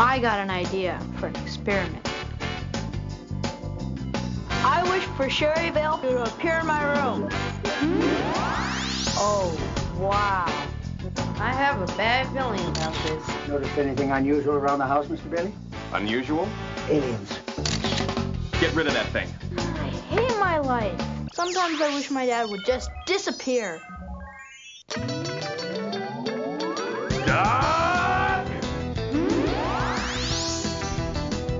I got an idea for an experiment. I wish for Sherry Bell to appear in my room. Oh, wow. I have a bad feeling about this. Notice anything unusual around the house, Mr. Bailey? Unusual? Aliens. Get rid of that thing. I hate my life. Sometimes I wish my dad would just disappear. Doug!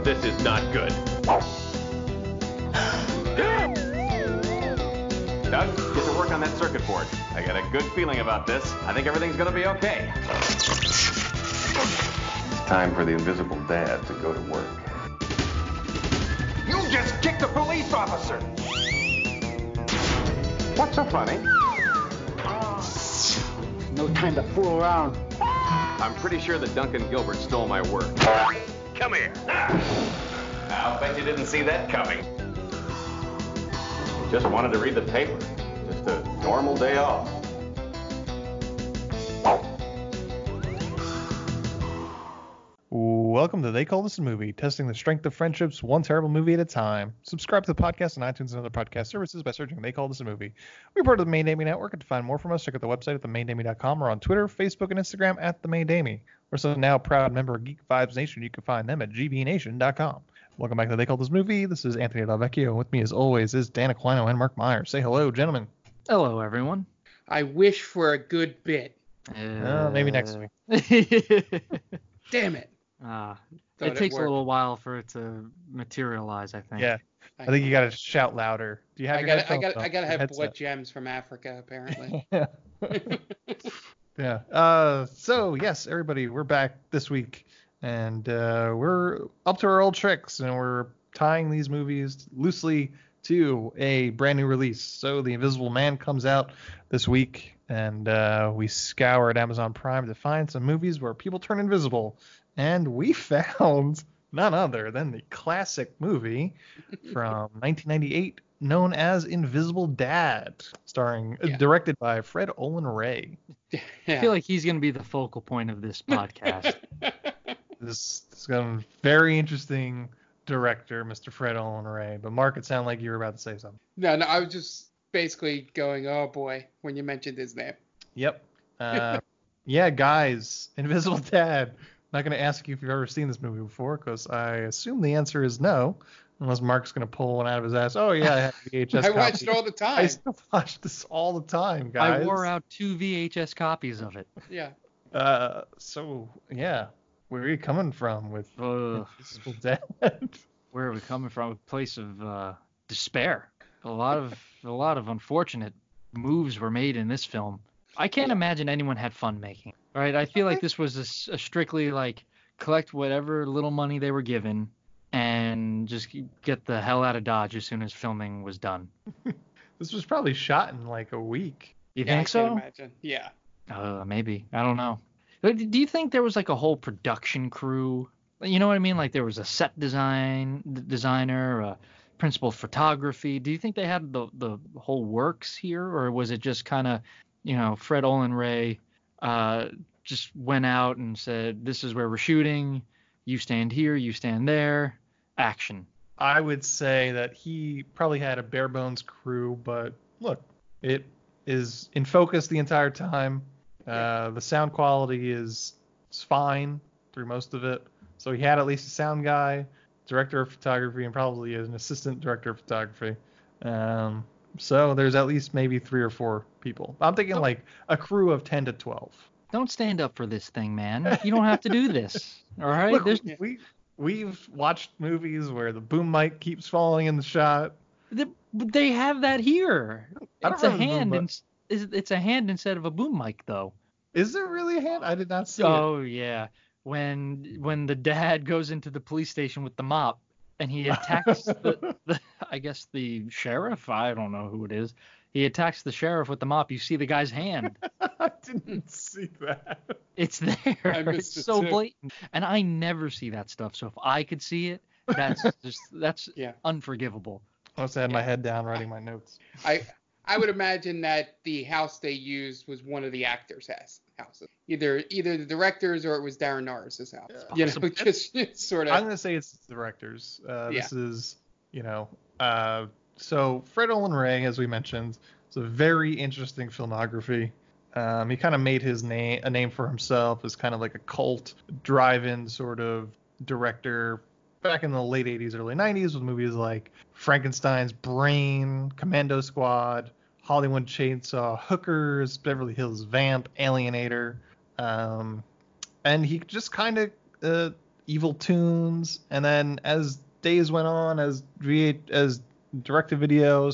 This is not good. Doug, get to work on that circuit board. I got a good feeling about this. I think everything's gonna be okay. It's time for the invisible dad to go to work. You just kicked a police officer! What's so funny? No time to fool around. I'm pretty sure that Duncan Gilbert stole my work. Come here. I'll bet you didn't see that coming. Just wanted to read the paper. Just a normal day off. Welcome to They Call This a Movie, testing the strength of friendships one terrible movie at a time. Subscribe to the podcast on iTunes and other podcast services by searching They Call This a Movie. We're part of the Main Damie Network, and to find more from us, check out the website at themaindamie.com or on Twitter, Facebook, and Instagram at The Main Damie. We're also now a proud member of Geek Vibes Nation. You can find them at gbnation.com. Welcome back to They Call This a Movie. This is Anthony Delvecchio. With me, as always, is Dan Aquino and Mark Meyer. Say hello, gentlemen. Hello, everyone. I wish for a good bit. Uh, maybe next week. week. Damn it. Uh, Thought it takes a little while for it to materialize, I think. Yeah, I think you got to shout louder. Do you have I your got I headphones got on? I got to Your have blood gems from Africa apparently. yeah. yeah. Uh, so yes, everybody, we're back this week, and uh, we're up to our old tricks, and we're tying these movies loosely to a brand new release. So The Invisible Man comes out this week, and uh, we scoured Amazon Prime to find some movies where people turn invisible, and we found none other than the classic movie from 1998 known as Invisible Dad, starring uh, directed by Fred Olen Ray. I feel like he's going to be the focal point of this podcast. This is got a very interesting director, Mr. Fred Olen Ray. But Mark, it sounded like you were about to say something. no, no, I was just basically going, oh boy, when you mentioned his name. Yep. Uh, yeah, guys, Invisible Dad. Not going to ask you if you've ever seen this movie before, because I assume the answer is no, unless Mark's going to pull one out of his ass. Oh yeah, I have VHS. I watched it all the time. I still watch this all the time, guys. I wore out two VHS copies of it. Yeah. Uh, so yeah, where are you coming from with Ugh. Invisible Dad? Where are we coming from? A place of uh, despair. A lot of a lot of unfortunate moves were made in this film. I can't imagine anyone had fun making. All right, I feel like this was a s- a, strictly like collect whatever little money they were given and just get the hell out of Dodge as soon as filming was done. this was probably shot in like a week. You yeah, think can so? Imagine. Yeah. Uh, maybe. I don't know. Do you think there was like a whole production crew? You know what I mean? Like there was a set design d- designer, a principal photography. Do you think they had the the whole works here, or was it just kind of, you know, Fred Olen Ray, uh, just went out and said, "This is where we're shooting. You stand here. You stand there. Action." I would say that he probably had a bare bones crew, but look, it is in focus the entire time. Uh, the sound quality is, is fine through most of it. So he had at least a sound guy, director of photography, and probably an assistant director of photography. Um, so there's at least maybe three or four people. I'm thinking like a crew of 10 to 12. Don't stand up for this thing, man. You don't have to do this. All right. Look, we we've watched movies where the boom mic keeps falling in the shot. th- they have that here. It's a hand. it's it's a hand instead of a boom mic, though. Is there really a hand? I did not see it. Oh yeah. When when the dad goes into the police station with the mop and he attacks the, the I guess the sheriff, I don't know who it is. He attacks the sheriff with the mop. You see the guy's hand. I didn't see that. It's there. I missed It's it so too. blatant. And I never see that stuff. So if I could see it, that's just that's Yeah. unforgivable. I must have had my head down writing my notes. I I would imagine that the house they used was one of the actors' house, houses, either either the directors or it was Daran Norris's house. You know, possible. just sort of. I'm gonna say it's the directors. Uh, Yeah. This is, you know, uh, so Fred Olen Ray, as we mentioned, is a very interesting filmography. Um, he kind of made his name a name for himself as kind of like a cult drive-in sort of director back in the late 80s, early 90s with movies like Frankenstein's Brain, Commando Squad, Hollywood Chainsaw, Hookers, Beverly Hills Vamp, Alienator. Um, and he just kind of uh, evil tunes and then as days went on as V8 as direct to video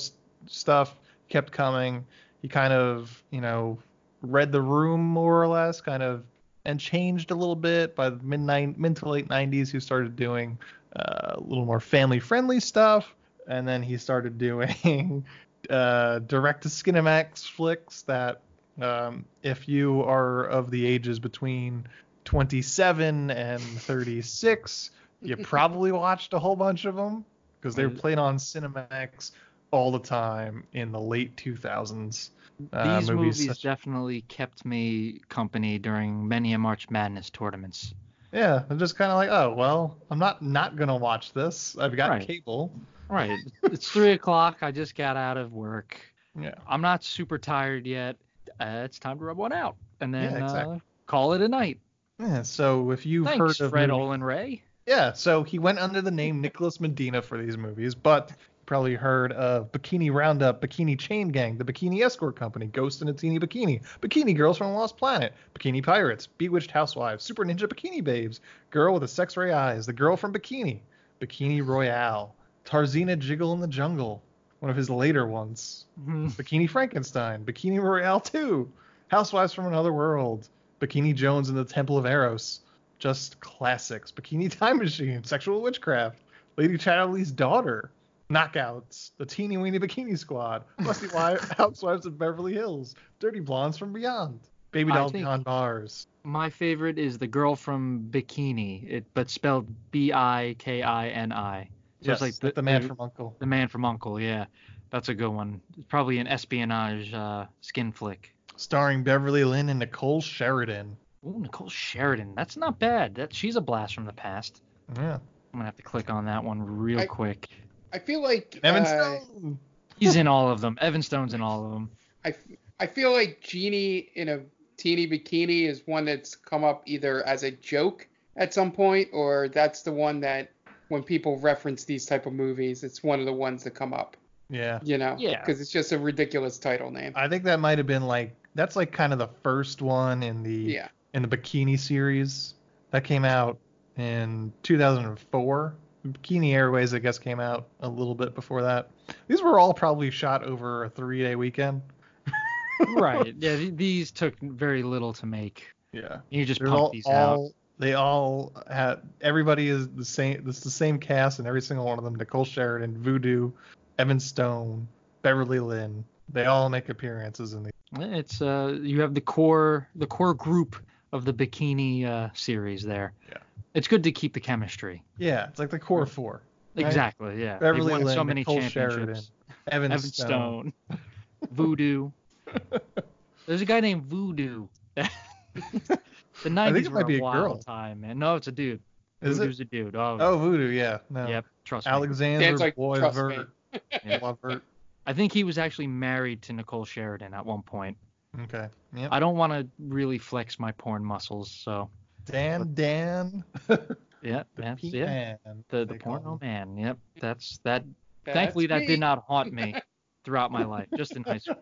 stuff kept coming he kind of you know read the room more or less kind of and changed a little bit by the mid mid to late 90s he started doing uh, a little more family friendly stuff and then he started doing uh, direct to Skinemax flicks that um, if you are of the ages between 27 and 36, you probably watched a whole bunch of them because they were played on Cinemax all the time in the late 2000s. Uh, These movies, such- definitely kept me company during many a March Madness tournaments. yeah, I'm just kind of like, oh well, I'm not not gonna watch this. I've got Right. cable. Right. it's three o'clock. I just got out of work. Yeah. I'm not super tired yet. Uh, it's time to rub one out, and then Yeah, exactly. uh, call it a night. Yeah. So if you've Thanks, heard of Fred movies- Olen Ray. Yeah, so he went under the name Nicholas Medina for these movies, but probably heard of Bikini Roundup, Bikini Chain Gang, The Bikini Escort Company, Ghost in a Teeny Bikini, Bikini Girls from Lost Planet, Bikini Pirates, Bewitched Housewives, Super Ninja Bikini Babes, Girl with the Sex Ray Eyes, The Girl from Bikini, Bikini Royale, Tarzeena Jiggle in the Jungle, one of his later ones, mm-hmm. Bikini Frankenstein, Bikini Royale 2, Housewives from Another World, Bikini Jones in the Temple of Eros, just classics. Bikini Time Machine, Sexual Witchcraft, Lady Chatterley's Daughter, Knockouts, The Teeny Weeny Bikini Squad, Rusty Wi- Housewives of Beverly Hills, Dirty Blondes from Beyond, Baby I Dolls Beyond Bars. My favorite is the girl from Bikini, it but spelled B-I-K-I-N-I. So Yes, it's like like the, man from Uncle. the man from Uncle. Yeah, that's a good one. It's probably an espionage uh, skin flick. Starring Beverly Lynn and Nicole Sheridan. Ooh, Nicole Sheridan. That's not bad. That she's a blast from the past. Yeah. I'm gonna have to click on that one real I- quick. I feel like Evan uh, Stone. He's in all of them. Evan Stone's in all of them. I, I feel like Genie in a teeny bikini is one that's come up either as a joke at some point or that's the one that when people reference these type of movies, it's one of the ones that come up. Yeah. You know? Yeah. Because it's just a ridiculous title name. I think that might have been like that's like kind of the first one in the Yeah. in the Bikini series that came out in 2004. Bikini Airways, I guess, came out a little bit before that. These were all probably shot over a three-day weekend. right. Yeah. th- These took very little to make. Yeah. You just They're pump all, these out. They all had everybody is the same. It's the same cast and every single one of them. Nicole Sheridan, Voodoo, Evan Stone, Beverly Lynn. They all make appearances in the. It's uh you have the core the core group of the bikini uh series there. Yeah. It's good to keep the chemistry. Yeah, it's like the core four. right? Exactly. Yeah. Beverly They've won so many Nicole championships. Sheridan, Evan, Evan Stone. Stone, Voodoo. There's a guy named Voodoo. the 90s it were might be a a wild girl. time, man. No, it's a dude. Is it? A dude. Oh, Oh, Voodoo, yeah. No. yep. Trust me. Alexander Dan's like, "Trust Boisvert. Yeah. I think he was actually married to Nicole Sheridan at one point. Okay. Yep. I don't want to really flex my porn muscles, so Dan Dan. Yeah, the that's Pete yeah. Man, The the porno him. man. Yep, that's that. That's thankfully, that did not haunt me throughout my life, just in high school.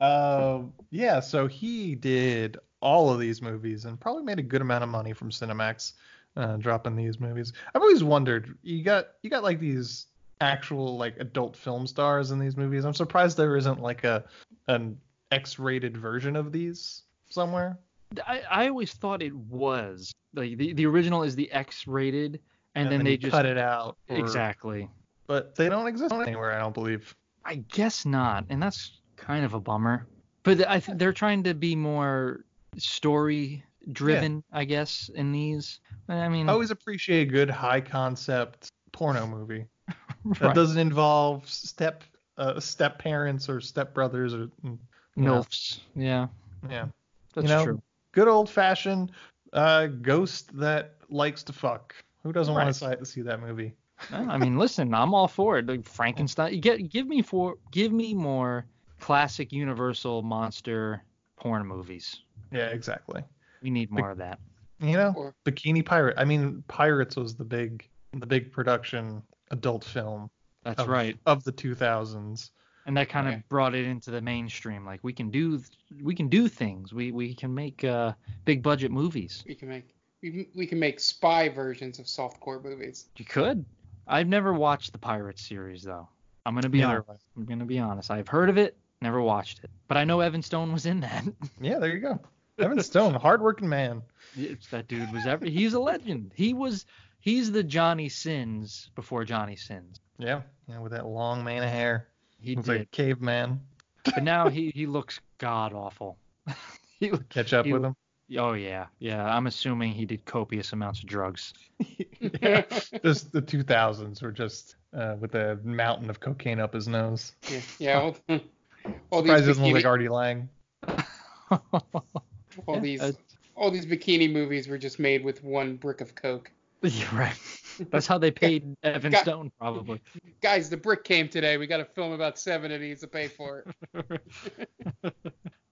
Um, yeah, so he did all of these movies and probably made a good amount of money from Cinemax, uh, dropping these movies. I've always wondered, you got you got like these actual like adult film stars in these movies. I'm surprised there isn't like a an X-rated version of these somewhere. I, I always thought it was like the, the original is the X-rated, and, then, they just cut it out. or- exactly. But they don't exist anywhere, I don't believe. I guess not, and that's kind of a bummer. But I think they're trying to be more story driven, I guess, in these. I mean, I always appreciate a good high concept porno movie that doesn't involve step uh, step parents or step brothers or mm, you know, milfs. Yeah, yeah. that's know, true. good old fashioned uh, ghost that likes to fuck. Who doesn't Right. want to see that movie? I mean, listen, I'm all for it. Like Frankenstein, get give me for give me more classic Universal monster porn movies. Yeah, exactly. We need more of that. You know, Or- Bikini Pirate. I mean, Pirates was the big, the big production adult film That's of, right. of the 2000s. And that kind of Yeah. brought it into the mainstream. Like we can do we can do things. We we can make uh, big budget movies. We can make we, we can make spy versions of softcore movies. You could. I've never watched the Pirates series though. I'm gonna be Neither honest. I'm gonna be honest. I've heard of it, never watched it. But I know Evan Stone was in that. Yeah, there you go. Evan Stone, hardworking man. It's- that dude was ever. He's a legend. He was. He's the Johnny Sins before Johnny Sins. Yeah, yeah, with that long mane of hair. He was did. like a caveman. But now he he looks god awful. he, look- Catch up he- with him. Oh yeah, yeah. I'm assuming he did copious amounts of drugs. yeah. Just the 2000s were just uh, with a mountain of cocaine up his nose. Yeah, yeah. All, all these it doesn't look bikini, like Artie Lange. all Yeah, these uh, all these bikini movies were just made with one brick of coke. yeah, right. That's how they paid Evan Got- Stone probably. Guys, the brick came today. We got to film about seven of these to pay for it.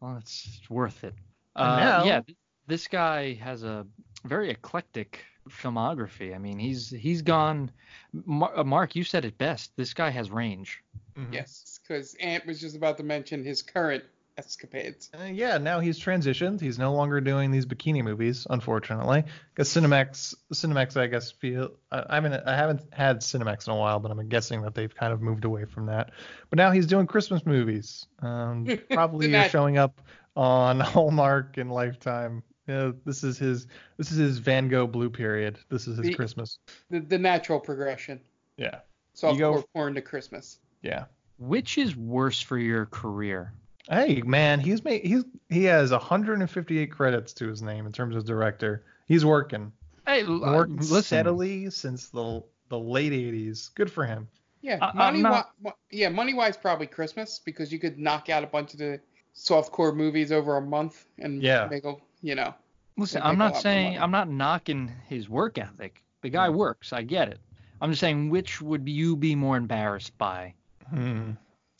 Well, it's worth it. Uh, now- yeah, this guy has a very eclectic filmography. I mean, he's he's gone. Mar- Mark, you said it best. This guy has range. Mhm. Yes, because Ant was just about to mention his current escapades. Uh, yeah, now he's transitioned. He's no longer doing these bikini movies, unfortunately. Because Cinemax, Cinemax, I guess feel I, I haven't I haven't had Cinemax in a while, but I'm guessing that they've kind of moved away from that. But now he's doing Christmas movies. Um, probably showing up on Hallmark and Lifetime. Yeah, this is his this is his Van Gogh blue period. This is his The- Christmas. The, the natural progression. Yeah, Softcore go- porn to Christmas. yeah. Which is worse for your career? Hey man, he's made he's he has 158 credits to his name in terms of director. He's working. Hey, l- uh, working listen. steadily since the the late 80s. Good for him. Yeah, I- money. not- wi- yeah, money wise, probably Christmas because you could knock out a bunch of the softcore movies over a month and Yeah. make a, you know. Listen, I'm make a lot not saying. I'm not knocking his work ethic. The guy works. I get it. I'm just saying, which would you be more embarrassed by? Hmm.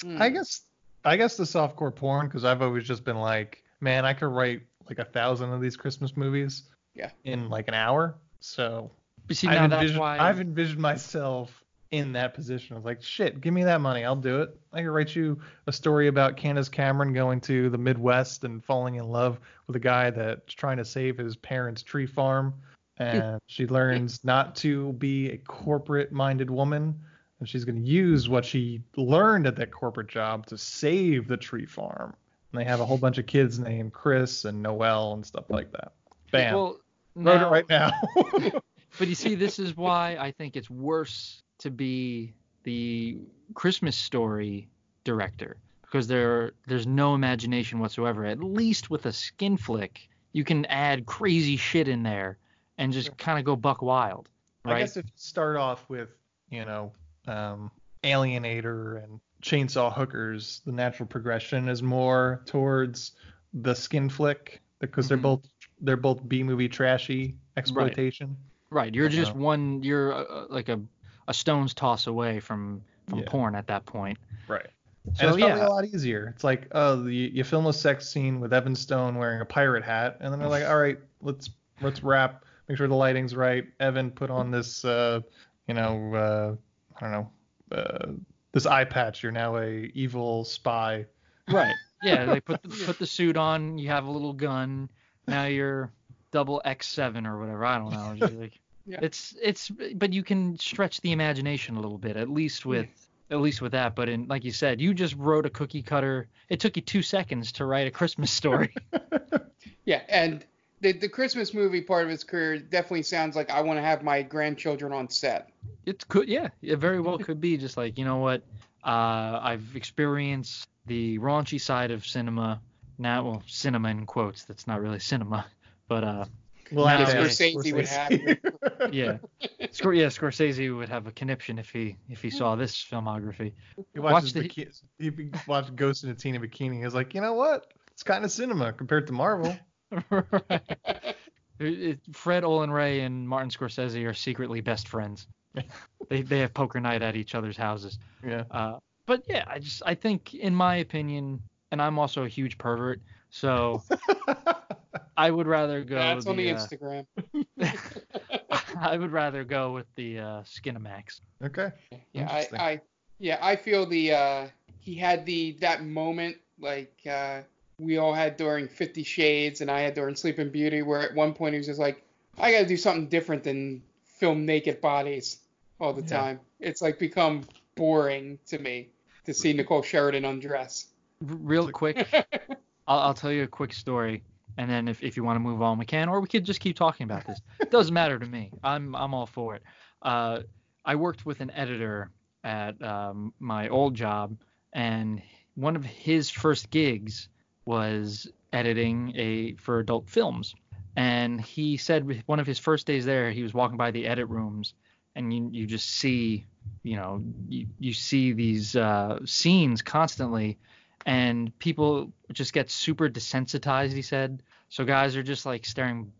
hmm. I guess I guess the softcore porn because I've always just been like, man, I could write like a thousand of these Christmas movies. Yeah. In like an hour. So But see, I've now that's envisioned, why I've envisioned myself in that position. I was like, shit, give me that money. I'll do it. I can write you a story about Candace Cameron going to the Midwest and falling in love with a guy that's trying to save his parents' tree farm. And she learns not to be a corporate minded woman. And she's going to use what she learned at that corporate job to save the tree farm. And they have a whole bunch of kids named Chris and Noel and stuff like that. Bam. Well, Wrote it right now. But you see, this is why I think it's worse to be the Christmas story director because there there's no imagination whatsoever. At least with a skin flick, you can add crazy shit in there and just kind of go buck wild, Right? I guess if you start off with, you know, um, Alienator and Chainsaw Hookers, the natural progression is more towards the skin flick because Mhm. they're both they're both B movie trashy exploitation. Right, you're just Uh-huh. one. You're uh, like a a stone's toss away from from Yeah. porn at that point. Right. So and it's probably yeah, a lot easier. It's like, oh, you, you film a sex scene with Evan Stone wearing a pirate hat, and then they're like, all right, let's let's wrap. Make sure the lighting's right. Evan put on this, uh, you know, uh, I don't know, uh, this eye patch. You're now a evil spy. Right. Yeah, they put the, put the suit on. You have a little gun. Now you're double X7 or whatever. I don't know. It's like- Yeah. It's it's but you can stretch the imagination a little bit at least with at least with that. But in like you said, you just wrote a cookie cutter. It took you two seconds to write a Christmas story. Yeah, and the the Christmas movie part of his career definitely sounds like I want to have my grandchildren on set. it could yeah it very well could be just like you know what uh, i've experienced the raunchy side of cinema now well cinema in quotes that's not really cinema but uh Well, Now have to ask Scorsese would have yeah Scor- yeah scorsese would have a conniption if he if he saw this filmography He Watch watches the- biki- he watched Ghost in a Teeny Bikini. He's like, you know what? It's kind of cinema compared to Marvel. Right. It- it- fred olen ray and martin scorsese are secretly best friends they they have poker night at each other's houses Yeah. Uh, but yeah, I just I think in my opinion, and I'm also a huge pervert, so I would rather go. That's on the uh, Instagram. I would rather go with the uh, Skinamax. Okay. Yeah, I, I yeah, I feel the uh he had the that moment like uh we all had during Fifty Shades and I had during Sleeping Beauty where at one point he was just like, I gotta do something different than film naked bodies all the Yeah. time. It's like become boring to me to see Nicole Sheridan undress. Real quick, I'll, I'll tell you a quick story, and then if, if you want to move on, we can, or we could just keep talking about this. It doesn't matter to me. I'm I'm all for it. Uh, I worked with an editor at um, my old job, and one of his first gigs was editing a for adult films. And he said one of his first days there, he was walking by the edit rooms, and you you just see, you know, you, you see these uh, scenes constantly, and people just get super desensitized. He said, so guys are just like staring,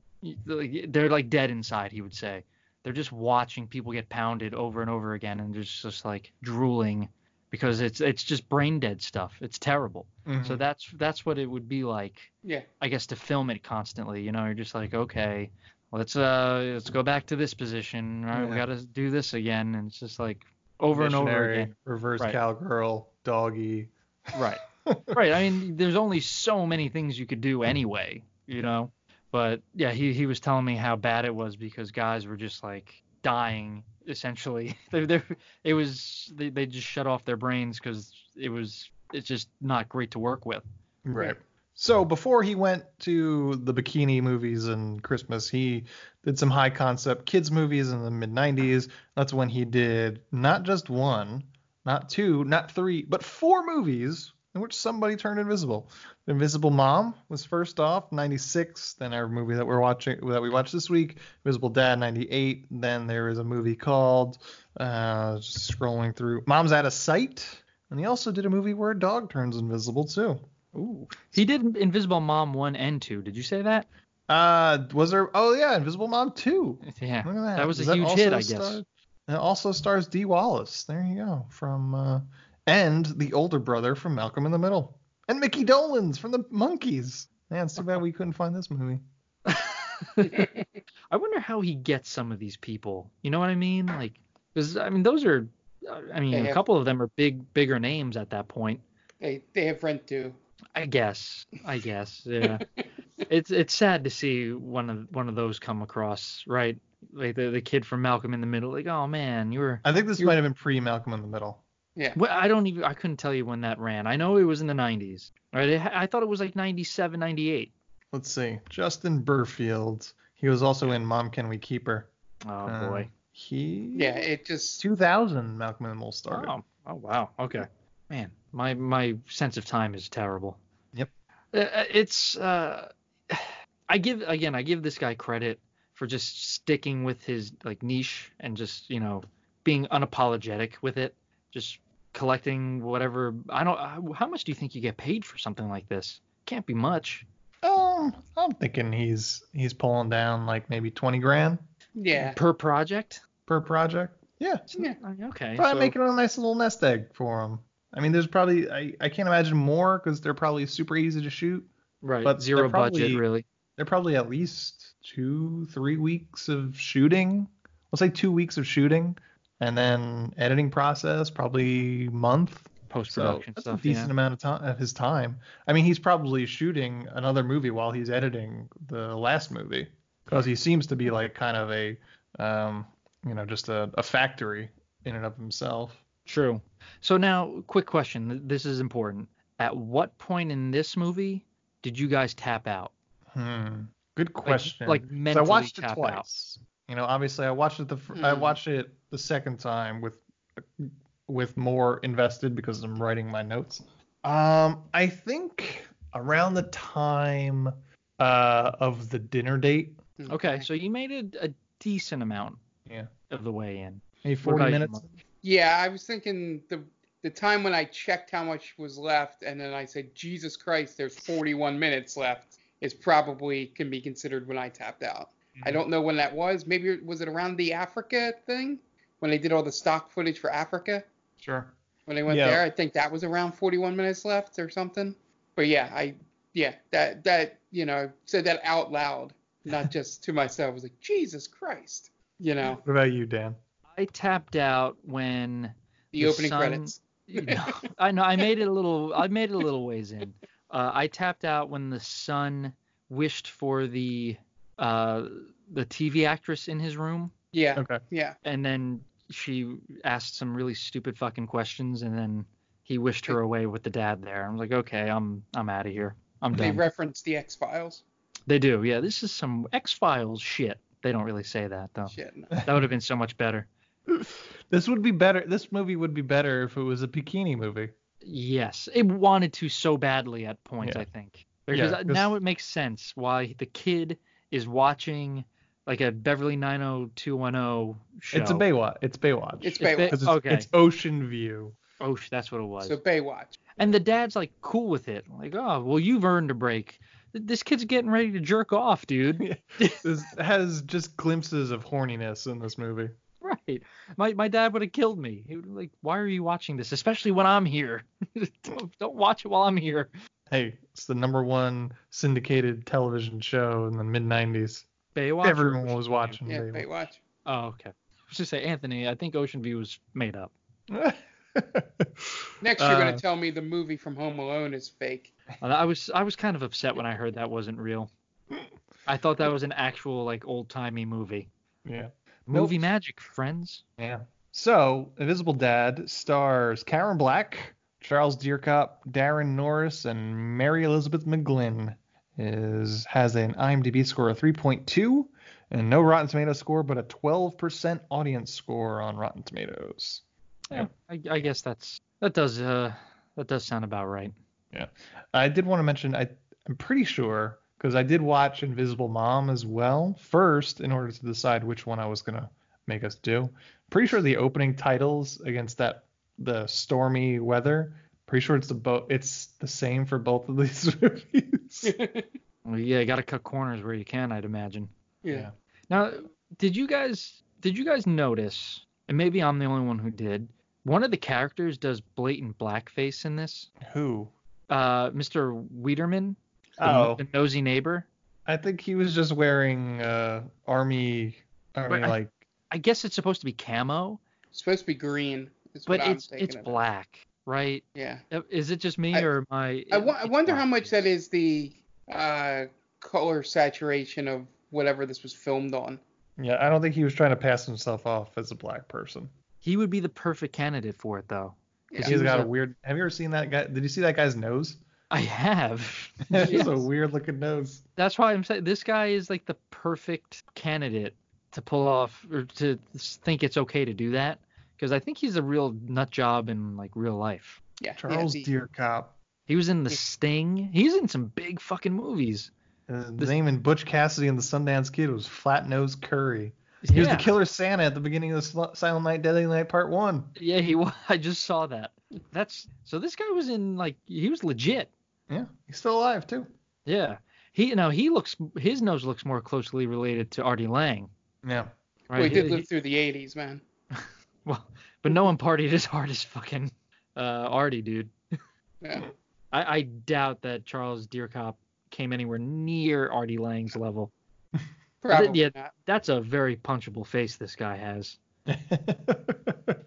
they're like dead inside. He would say, they're just watching people get pounded over and over again, and they're just, just like drooling because it's it's just brain dead stuff. It's terrible. Mm-hmm. So that's that's what it would be like Yeah. I guess to film it constantly. You know, you're just like, okay, let's uh let's go back to this position. Right, we got to do this again, and it's just like over and over again. Reverse Right. cowgirl, doggy. Right. right. I mean, there's only so many things you could do anyway, you know. But yeah, he he was telling me how bad it was because guys were just like dying essentially. they they it was they they just shut off their brains because it was it's just not great to work with. Right. So before he went to the bikini movies and Christmas, he did some high concept kids movies in the mid 90s. That's when he did not just one, not two, not three, but four movies in which somebody turned invisible. Invisible Mom was first off, 96. Then our movie that we're watching that we watched this week, Invisible Dad, 98. Then there is a movie called uh, just scrolling through Mom's Out of Sight. And he also did a movie where a dog turns invisible too. Ooh. He did Invisible Mom 1 and 2. Did you say that? Uh, was there? Oh yeah, Invisible Mom 2. Yeah. Look at that. That was Does a huge hit, I guess. star- It also stars Dee Wallace. There you go. From uh, and the older brother from Malcolm in the Middle, and Mickey Dolenz from the Monkees. Man, it's too bad we couldn't find this movie. I wonder how he gets some of these people. You know what I mean? Like, because I mean, those are, uh, I mean, They a have- couple of them are big, bigger names at that point. They they have rent too. I guess. I guess. Yeah. it's it's sad to see one of one of those come across, right? Like the the kid from Malcolm in the Middle. Like, oh man, you were. I think this might have been pre Malcolm in the Middle. Yeah. Well, I don't even. I couldn't tell you when that ran. I know it was in the 90s. Right? It, I thought it was like 97, 98. Let's see. Justin Berfield. He was also in Mom Can We Keep Her. Oh Uh, boy. He. Yeah, it just 2000 Malcolm in the Middle started. Oh, oh wow. Okay. Man, my my sense of time is terrible. Yep. Uh, it's uh, I give again, I give this guy credit for just sticking with his like niche and just you know being unapologetic with it, just collecting whatever. I don't. uh, How much do you think you get paid for something like this? Can't be much. Um, I'm thinking he's he's pulling down like maybe 20 grand yeah. Per project. per project. Yeah. Yeah. Okay. Probably so- making a nice little nest egg for him. I mean, there's probably I, I can't imagine more because they're probably super easy to shoot. right. but zero probably- budget really. they're probably at least two, three weeks of shooting. Let's say two weeks of shooting, and then editing process probably month. post production that's stuff. a decent yeah. amount of time of his time. I mean, he's probably shooting another movie while he's editing the last movie because he seems to be like kind of a, um, you know, just a, a factory in and of himself. True. So now, quick question. This is important. At what point in this movie did you guys tap out? Hmm. Good question. like I mentally watched it tap out. Twice. You know, obviously I watched it the fir- I Hmm. watched it the second time with with more invested because I'm writing my notes. Um, I think around the time uh of the dinner date. Okay, so you made a, a decent amount Yeah. of the way in. Maybe 40 minutes. Yeah, I was thinking the the time when I checked how much was left, and then I said, Jesus Christ, there's 41 minutes left, is probably can be considered when I tapped out. I don't know when that was. Maybe it- was it around the Africa thing when they did all the stock footage for Africa Sure. when they went Yeah. there. I think that was around 41 minutes left or something. But yeah, I yeah that that you know said that out loud, not just to myself. I was like, Jesus Christ, you know, What about you, Dan? I tapped out when the, The opening sun- credits. you know, I know I made it a little I made it a little ways in. Uh, I tapped out when the sun wished for the uh, the TV actress in his room, Yeah, Okay. yeah. and then she asked some really stupid fucking questions, and then he wished her away with the dad there. I'm like, okay, I'm I'm out of here. I'm done. They done. referenced the X Files. They do, yeah. This is some X Files shit. They don't really say that though. Shit. no. That would have been so much better. This would be better. This movie would be better if it was a bikini movie. Yes, it wanted to so badly at points. Yeah. I think because Yeah, 'cause- now it makes sense why the kid is watching like a Beverly 90210 show. It's a Baywatch. It's Baywatch. It's It's Bay- Baywatch. 'Cause it's, okay. it's Ocean View. Oh, that's what it was. So Baywatch. and the dad's like cool with it. Like, oh, well, you've earned a break. This kid's getting ready to jerk off, dude. this has just glimpses of horniness in this movie. right. My my dad would have killed me. He would like, why are you watching this? Especially when I'm here. don't, don't watch it while I'm here. Hey, it's the number one syndicated television show in the mid 90s. Baywatch. Everyone was View? watching Yeah, Baywatch. Baywatch. Oh, okay. I was just say, Anthony, I think Ocean View was made up. Next, you're Uh, gonna tell me the movie from Home Alone is fake. I was I was kind of upset when I heard that wasn't real. I thought that was an actual like old timey movie. yeah. Movie Nope. magic, friends. Yeah. So, Invisible Dad stars Karen Black, Charles Dierkop, Daran Norris, and Mary Elizabeth McGlynn. Is has an IMDb score of 3.2 and no Rotten Tomato score, but a 12% audience score on Rotten Tomatoes. Yeah, I, I guess that's that does uh that does sound about right. Yeah, I did want to mention I I'm pretty sure because I did watch Invisible Mom as well first in order to decide which one I was gonna make us do. Pretty sure the opening titles against that the stormy weather. Pretty sure it's the boat. it's the same for both of these movies. Well, yeah, you got to cut corners where you can, I'd imagine. Yeah. Now, did you guys did you guys notice? And maybe I'm the only one who did. One of the characters does blatant blackface in this. Who? Uh, Mr. Wiederman, the, Oh. the nosy neighbor. I think he was just wearing uh army army But I- like I guess it's supposed to be camo, It's supposed to be green. Is but what I'm it's thinking it's of it. black, right? Yeah. Uh, Is it just me I- or am I? I, wo- I it's wonder how black. much that is the uh, color saturation of whatever this was filmed on. yeah, I don't think he was trying to pass himself off as a black person. He would be the perfect candidate for it, though. Yeah. He's was got a a- weird. Have you ever seen that guy? Did you see that guy's nose? I have. He's Yes. a weird looking nose. That's why I'm saying this guy is like the perfect candidate to pull off or to think it's okay to do that because I think he's a real nut job in like real life. Yeah. Charles yeah, Dierkop. He was in The Yeah. Sting. He's in some big fucking movies. Uh, the This- name in Butch Cassidy and the Sundance Kid was Flat Nose Curry. He was the killer Santa at the beginning of the Silent Night, Deadly Night Part One. Yeah, he was. I just saw that. That's so. This guy was in like he was legit. Yeah, he's still alive too. Yeah. He now he looks his nose looks more closely related to Artie Lange. Yeah. Right. Well, he did He- live through the 80s, man. Well, but no one partied as hard as fucking uh, Artie, dude. Yeah. I, I doubt that Charles Dierkop came anywhere near Artie Lange's level. Probably yeah, not. that's a very punchable face this guy has.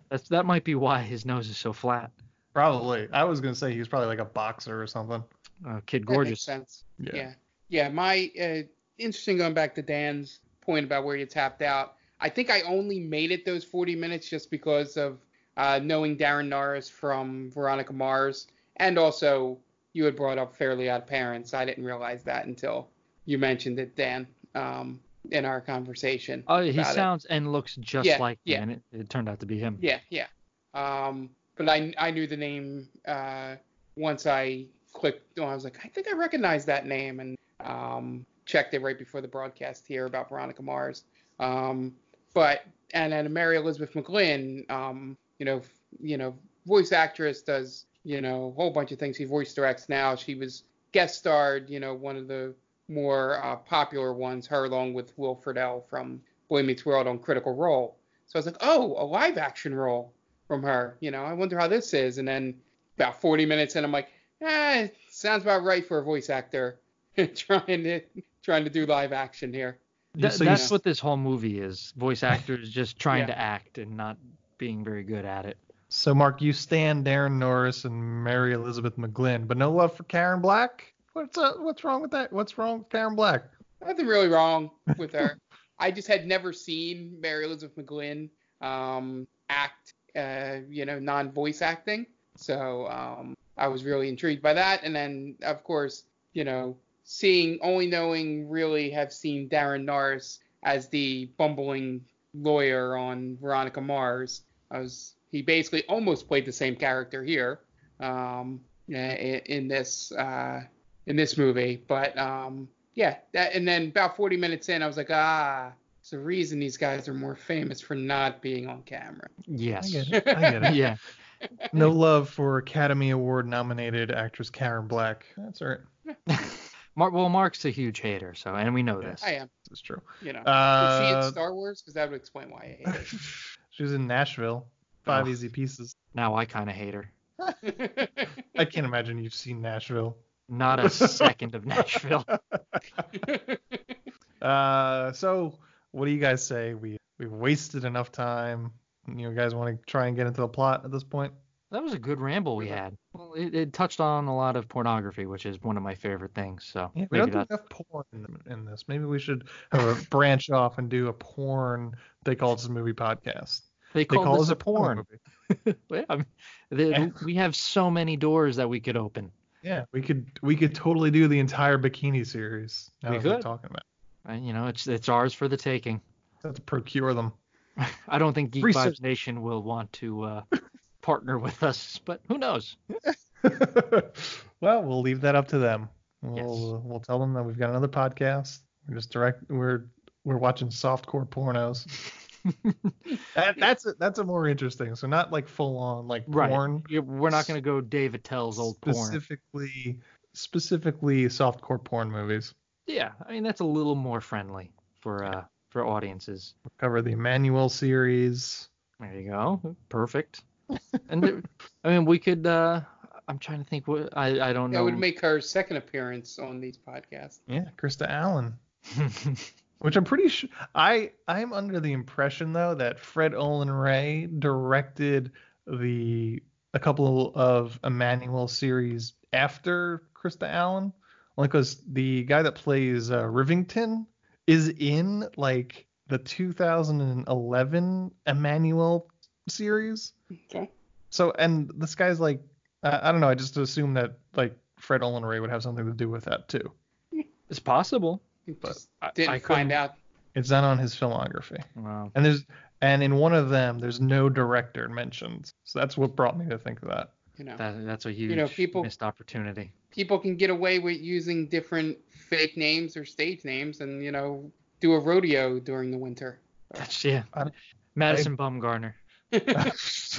That's that might be why his nose is so flat. probably. I was gonna say he was probably like a boxer or something. Uh, Kid That makes Gorgeous. sense. Yeah. Yeah. Yeah. My uh, interesting going back to Dan's point about where you tapped out. I think I only made it those 40 minutes just because of uh, knowing Daran Norris from Veronica Mars, and also you had brought up Fairly Odd Parents. I didn't realize that until you mentioned it, Dan, um, in our conversation. Oh, he about it. sounds and looks just Yeah, like yeah. him, and it, it turned out to be him. Yeah, yeah. Um, but I I knew the name uh, once I clicked. I was like, I think I recognize that name, and um, checked it right before the broadcast here about Veronica Mars. Um, but and then Mary Elizabeth McGlynn, um, you know, you know, voice actress does you know a whole bunch of things. She voice directs now. She was guest starred, you know, one of the more uh, popular ones, her along with Will Friedle from Boy Meets World on Critical Role. So I was like, oh, a live action role from her. You know, I wonder how this is. And then about 40 minutes in, I'm like, eh, sounds about right for a voice actor trying to trying to do live action here. Th- so that's s- what this whole movie is. Voice actors just trying Yeah. to act and not being very good at it. So Mark, you stand Daran Norris and Mary Elizabeth McGlynn, but no love for Karen Black. What's uh, what's wrong with that? What's wrong with Karen Black? Nothing really wrong with her. I just had never seen Mary Elizabeth McGlynn um, act, uh, you know, non-voice acting. So um, I was really intrigued by that. And then, of course, you know, seeing, only knowing, really have seen Daran Norris as the bumbling lawyer on Veronica Mars. I was, he basically almost played the same character here um, in, in this uh, in this movie. But um, yeah, that, and then about 40 minutes in, I was like, ah, it's the reason these guys are more famous for not being on camera. Yes. I get it. I get it. yeah. No love for Academy Award nominated actress Karen Black. That's all right. Mark, well, Mark's a huge hater, so and we know this. I am, This is true. you know. Was she in Uh, Star Wars? Because that would explain why I hate she was in Nashville. Five Oh. easy pieces. Now I kind of hate her. I can't imagine you've seen Nashville. Not a second of Nashville. Uh, so what do you guys say? We we've wasted enough time. You guys want to try and get into the plot at this point? That was a good ramble we had. Well, it, it touched on a lot of pornography, which is one of my favorite things. So Yeah, we don't do enough porn in, in this. Maybe we should have a branch off and do a porn. They call this a movie podcast. they They call, call this a porn. movie. Yeah, I mean, the- we have so many doors that we could open. Yeah, we could we could totally do the entire bikini series. Now We that we're could. talking about. And, you know, it's it's ours for the taking. Have to procure them. I don't think Geek Research. Vibes Nation will want to uh, partner with us, but who knows? well, we'll leave that up to them. We'll Yes. we'll tell them that we've got another podcast. We're just direct. We're we're watching softcore pornos. that, that's a, that's a more interesting. So not like full on like Right. porn. You- We're not going to go David Tell's old porn. specifically specifically softcore porn movies. Yeah, I mean that's a little more friendly for uh for audiences. Cover the Emmanuelle series. There you go. Perfect. And there, I mean we could uh I'm trying to think what I I don't know. that would make her second appearance on these podcasts. Yeah, Krista Allen. Which I'm pretty sure I I'm under the impression though that Fred Olen Ray directed the a couple of Emmanuelle series after Krista Allen, only because the guy that plays uh, Rivington is in like the 2011 Emmanuelle series. Okay. So and this guy's like I, I don't know I just assume that like Fred Olen Ray would have something to do with that too. it's possible. but I- didn't I find out. It's not on his filmography. Wow. And there's and in one of them there's no director mentioned. So that's what brought me to think of that. You know, That that's a huge you know, people- missed opportunity. people can get away with using different fake names or stage names, and you know, do a rodeo during the winter. That's yeah. I don't- Madison Bumgarner.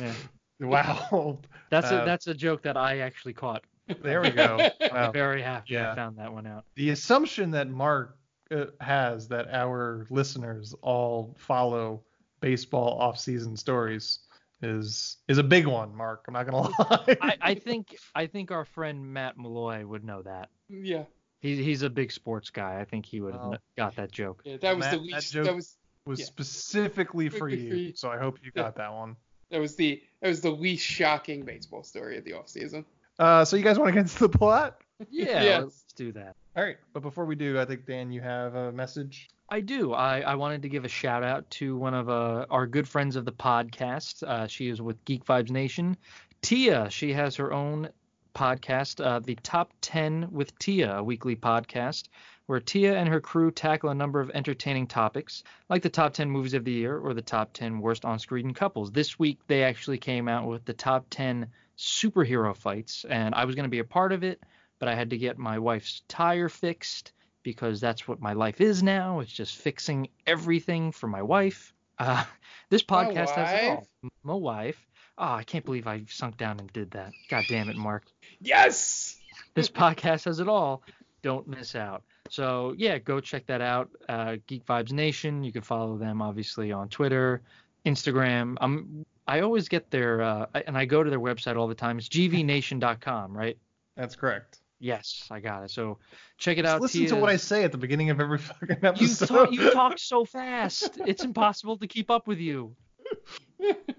Yeah. wow. That's Uh, a that's a joke that I actually caught. There we go. I'm Wow. very happy Yeah. I found that one out. The assumption that Mark uh, has that our listeners all follow baseball off-season stories is is a big one, Mark. I'm not gonna lie. I, I think I think our friend Matt Malloy would know that. yeah. He, he's a big sports guy. I think he would have Oh. got that joke. Yeah, that was Matt, the that joke- That was Was Yeah. specifically for Specifically for you, you. so I hope you Yeah. got that one. that was the that was the least shocking baseball story of the offseason. Uh, so you guys want to get into the plot? Yeah, Yes. let's do that. All right, but before we do, I think Dan, you have a message. I do. I, I wanted to give a shout out to one of uh, our good friends of the podcast. Uh, she is with Geek Vibes Nation. Tia, she has her own podcast, uh, the Top 10 with Tia, a weekly podcast, where Tia and her crew tackle a number of entertaining topics, like the top 10 movies of the year or the top 10 worst on screen couples. This week, they actually came out with the top 10 superhero fights, and I was going to be a part of it, but I had to get my wife's tire fixed because that's what my life is now. It's just fixing everything for my wife. Uh, this podcast has it all. My wife. Oh, I can't believe I sunk down and did that. God damn it, Mark. Yes. This podcast has it all. Don't miss out. So yeah, go check that out. Uh, Geek Vibes Nation. You can follow them obviously on Twitter, Instagram. I'm I always get their uh, and I go to their website all the time. It's gvnation.com, right? That's correct. Yes, I got it. So check it Just out. listen to what I say at the beginning of every fucking You episode. talk, you talk so fast. It's impossible to keep up with you.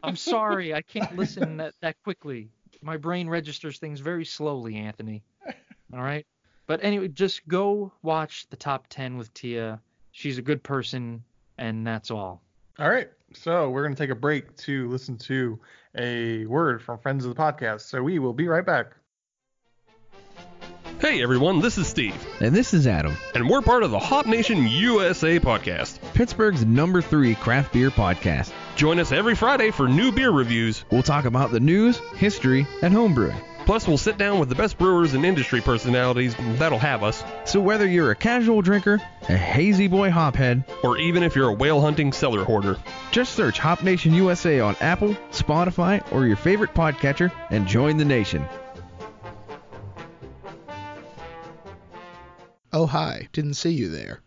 I'm sorry. I can't listen that, that quickly. My brain registers things very slowly, Anthony. All right? But anyway, just go watch the top 10 with Tia. She's a good person, and that's all. All right, so we're gonna take a break to listen to a word from friends of the podcast. So we will be right back. Hey everyone, this is Steve, And this is Adam, and we're part of the Hop Nation USA podcast. Pittsburgh's number three craft beer podcast. Join us every Friday for new beer reviews. We'll talk about the news, history, and homebrewing. Plus, we'll sit down with the best brewers and industry personalities that'll have us, So whether you're a casual drinker, a hazy boy hophead, or even if you're a whale hunting cellar hoarder. just search Hop Nation USA on Apple, Spotify, or your favorite podcatcher and join the nation. Oh, hi. Didn't see you there.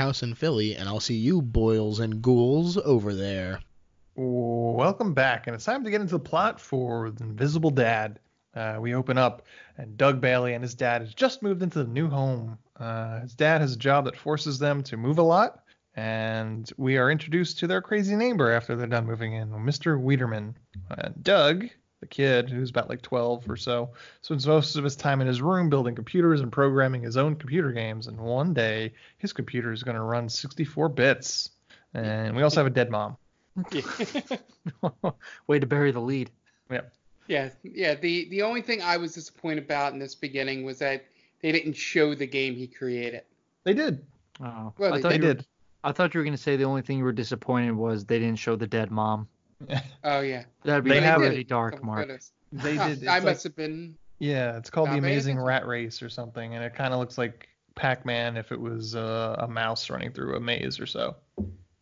house in Philly, and I'll see you boils and ghouls over there. Welcome back, and it's time to get into the plot for The Invisible Dad. Uh, we open up, and Doug Bailey and his dad has just moved into the new home. Uh, his dad has a job that forces them to move a lot, and we are introduced to their crazy neighbor after they're done moving in, Mr. Wiederman. Uh, Doug, the kid, who's about like 12 or so, spends most of his time in his room building computers and programming his own computer games, and one day his computer is going to run 64 bits. And we also have a dead mom. Way to bury the lead. Yep. Yeah, yeah. The the only thing I was disappointed about in this beginning was that they didn't show the game he created. They did. Oh, Well, I they- thought They you were- did. I thought you were going to say the only thing you were disappointed was they didn't show the dead mom. Oh yeah. That'd be They have really dark, Mark. goodness. They did. I like- must have been. yeah, it's called the Amazing attention. Rat Race or something, and it kind of looks like Pac-Man if it was uh, a mouse running through a maze or so.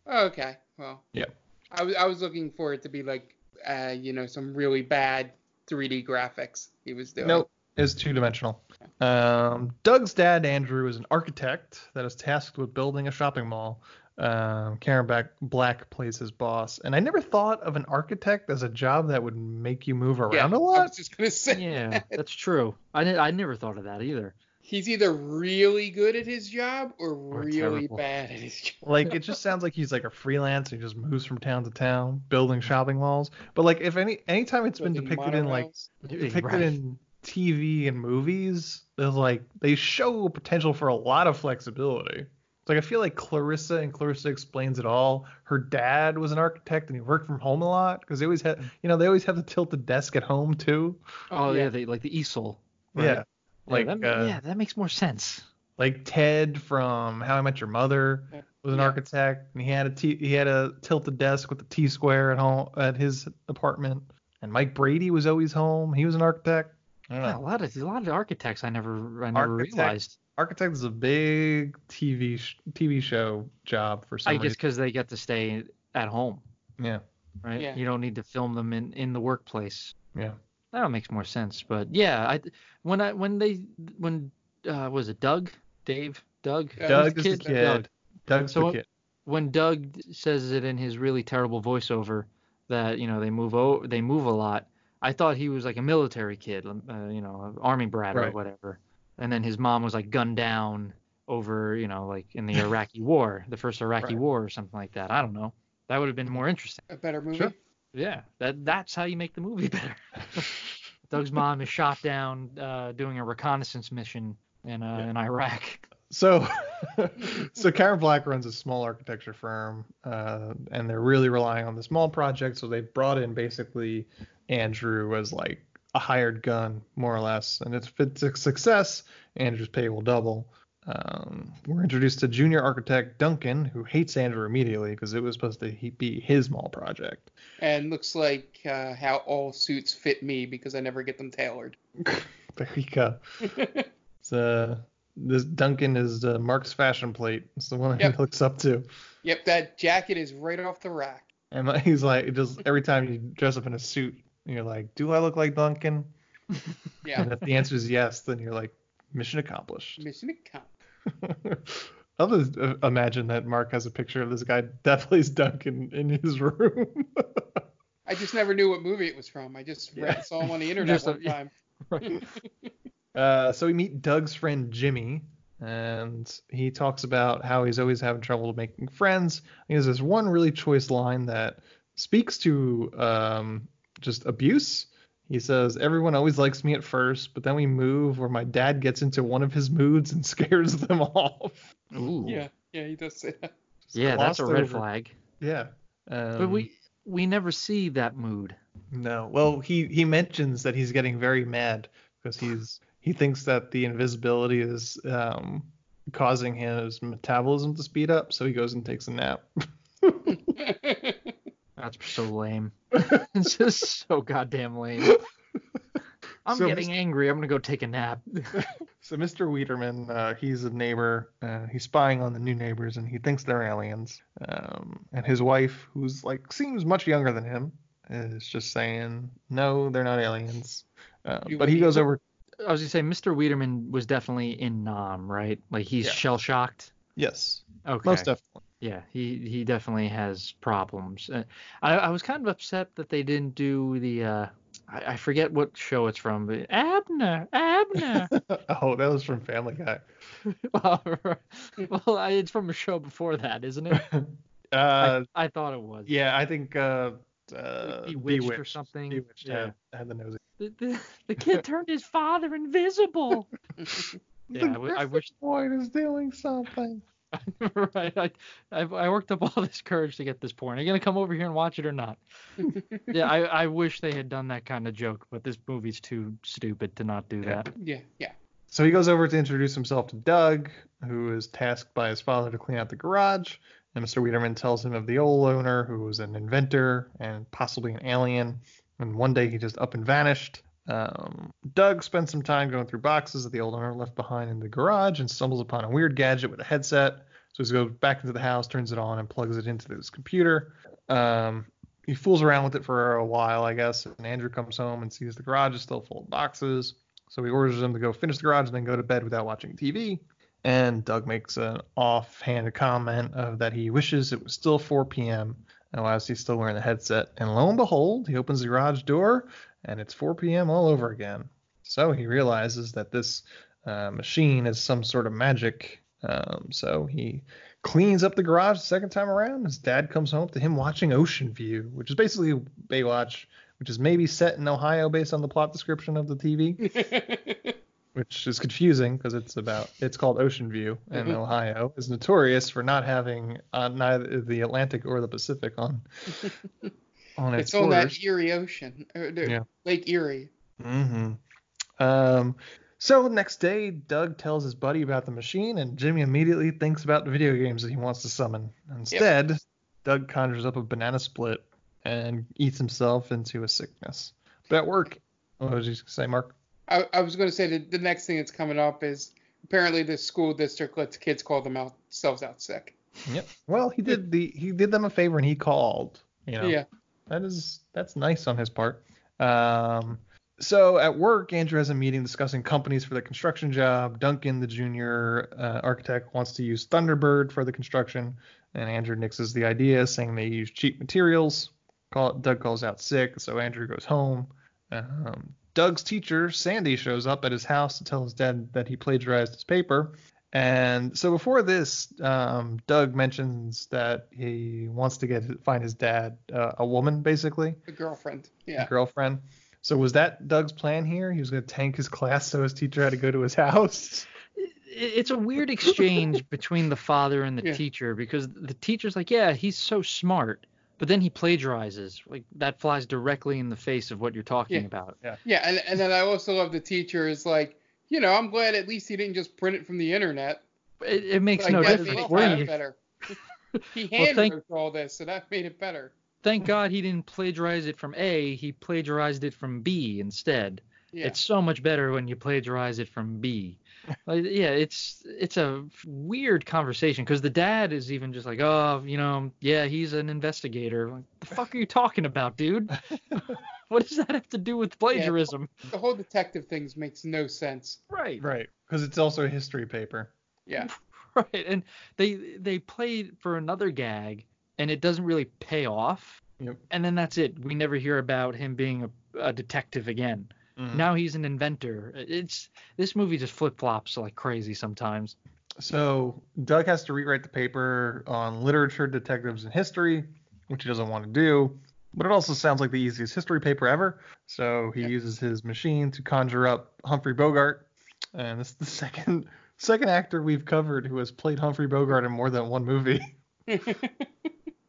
Oh, okay. Well. Yeah. I was I was looking for it to be like, uh, you know, some really bad 3D graphics he was doing. Nope, it's two-dimensional. Um, Doug's dad, Andrew, is an architect that is tasked with building a shopping mall. Um, Karen Black, Black plays his boss, and I never thought of an architect as a job that would make you move around Yeah, a I lot. was just gonna say. Yeah, that's true. I, ne- I never thought of that either. He's either really good at his job or, really terrible. bad at his job. like it just sounds like he's like a freelance. He just moves from town to town, building shopping malls. But like if any anytime it's been depicted in like depicted Right. in TV and movies, there's like they show potential for a lot of flexibility. It's like I feel like Clarissa and Clarissa explains it all. Her dad was an architect and he worked from home a lot because they always had, you know, they always have the tilted desk at home too. Oh yeah, Yeah. they like the easel. right? Yeah, like yeah, that, uh, yeah, that makes more sense. like Ted from How I Met Your Mother was an Yeah. architect, and he had a T, he had a tilted desk with a T square at home at his apartment. And Mike Brady was always home. He was an architect. I don't Yeah, a lot of a lot of architects I never I never Architect- realized. Architect is a big TV sh- TV show job for some I guess because they get to stay at home, Yeah. right? Yeah. You don't need to film them in in the workplace. Yeah. That makes more sense. But yeah, I when I when they when uh was it Doug, Dave, Doug, Doug Who's is the kid. Doug. Doug's So- the kid. when Doug says it in his really terrible voiceover that you know they move o- they move a lot. I thought he was like a military kid, uh, you know, army brat or whatever. And then his mom was like gunned down over, you know, like in the Iraqi War, the first Iraqi Right. War or something like that. I don't know. That would have been more interesting. A better movie. Sure. Yeah, that that's how you make the movie better. Doug's mom is shot down uh, doing a reconnaissance mission in uh, in Iraq. So, so Karen Black runs a small architecture firm, uh, and they're really relying on the small project. So they brought in basically Andrew as like a hired gun, more or less. And if it's a success, Andrew's pay will double. Um, we're introduced to junior architect Duncan, who hates Andrew immediately because it was supposed to he- be his mall project. And looks like uh, how all suits fit me because I never get them tailored. There you go. It's, uh, this Duncan is uh, Mark's fashion plate. It's the one Yep. he looks up to. Yep, that jacket is right off the rack. And he's like, just every time you dress up in a suit, you're like, do I look like Duncan? Yeah. And if the answer is yes, then you're like, mission accomplished. Mission accomplished. I'll just uh, imagine that Mark has a picture of this guy that plays Duncan in his room. I just never knew what movie it was from. I just read, Yeah. saw him on the internet a- one time. Uh, so we meet Doug's friend Jimmy, and he talks about how he's always having trouble making friends. He has this one really choice line that speaks to um, just abuse. He says, Everyone always likes me at first, but then we move where my dad gets into one of his moods and scares them off. Ooh. Yeah, yeah, he does say that. Yeah, that's a red over. flag. Yeah. Um, But we we never see that mood. No. Well, he he mentions that he's getting very mad because he's he thinks that the invisibility is um, causing his metabolism to speed up, so he goes and takes a nap. That's so lame. it's just so goddamn lame. I'm So getting Mr. angry. I'm gonna go take a nap. So Mr. Wiederman, uh, he's a neighbor. Uh, he's spying on the new neighbors, and he thinks they're aliens. Um, and his wife, who's like seems much younger than him, is just saying, "No, they're not aliens." Uh, but he goes over. I was gonna say Mr. Wiederman was definitely in Nam, right? Like he's Yeah. shell shocked. Yes, Okay. most definitely. Yeah, he he definitely has problems. Uh, I I was kind of upset that they didn't do the uh I, I forget what show it's from, but Abner, Abner. oh, that was from Family Guy. well, well, I- it's from a show before that, isn't it? Uh, I, I thought it was. yeah, I think uh, uh, Bewitched or something. Bewitched Yeah. had, had the nose. The, the, the kid turned his father invisible. yeah, I, wish. Boy is doing something. right. I, I I worked up all this courage to get this porn. Are you gonna come over here and watch it or not? yeah, I, I wish they had done that kind of joke, but this movie's too stupid to not do that. Yeah, yeah. So he goes over to introduce himself to Doug, who is tasked by his father to clean out the garage. And Mr. Wiederman tells him of the old owner, who was an inventor and possibly an alien. And one day he just up and vanished. Um, Doug spends some time going through boxes that the old owner left behind in the garage and stumbles upon a weird gadget with a headset. So he goes back into the house, turns it on, and plugs it into his computer. Um, he fools around with it for a while, I guess. And Andrew comes home and sees the garage is still full of boxes. So he orders him to go finish the garage and then go to bed without watching TV. And Doug makes an offhanded comment of that he wishes it was still 4 p.m. And while he's still wearing the headset. And lo and behold, he opens the garage door and it's 4 p.m. all over again. So he realizes that this uh, machine is some sort of magic. Um, so he cleans up the garage the second time around. His dad comes home to him watching Ocean View, which is basically Baywatch, which is maybe set in Ohio based on the plot description of the TV which is confusing because it's about it's called Ocean View, and Mhm. Ohio is notorious for not having uh, neither the Atlantic or the Pacific on on its, It's on that. Erie Ocean, Yeah. Lake Erie. Mm-hmm. Um, so next day, Doug tells his buddy about the machine, and Jimmy immediately thinks about the video games that he wants to summon. Instead, Doug conjures up a banana split and eats himself into a sickness. But at work, what was you say, Mark? I, I was going to say that the next thing that's coming up is apparently the school district lets kids call themselves out sick. Yep. Well, he did the he did them a favor and he called. You know. Yeah. That is that's nice on his part. Um, so at work, Andrew has a meeting discussing companies for the construction job. Duncan, the junior uh, architect, wants to use Thunderbird for the construction, and Andrew nixes the idea, saying they use cheap materials. Call, Doug calls out sick, so Andrew goes home. Um, Doug's teacher, Sandy, shows up at his house to tell his dad that he plagiarized his paper. And so before this, um, Doug mentions that he wants to get find his dad uh, a woman, basically, A girlfriend. a Yeah. girlfriend. So was that Doug's plan here? He was going to tank his class so his teacher had to go to his house. It's a weird exchange between the father and the Yeah. teacher because the teacher's like, yeah, he's so smart, but then he plagiarizes. Like that flies directly in the face of what you're talking Yeah. about. Yeah, yeah, and, and then I also love the teacher is like, you know, I'm glad at least he didn't just print it from the internet. It, it makes Like, no difference. made it Where kinda you- better. he Well, hand thank- wrote all this, so that made it better. Thank God he didn't plagiarize it from A. He plagiarized it from B instead. Yeah. It's so much better when you plagiarize it from B. Like, yeah, it's it's a weird conversation because the dad is even just like, oh, you know, yeah, he's an investigator. Like, the fuck are you talking about, dude? what does that have to do with plagiarism? the whole detective things makes no sense. Right. Right, because it's also a history paper. Yeah. Right. And they they played for another gag and it doesn't really pay off. Yep. And then that's it. We never hear about him being a, a detective again. Mhm. Now he's an inventor. It's this movie just flip flops like crazy sometimes. So Doug has to rewrite the paper on literature, detectives, and history, which he doesn't want to do. But it also sounds like the easiest history paper ever. So he uses his machine to conjure up Humphrey Bogart, and this is the second second actor we've covered who has played Humphrey Bogart in more than one movie.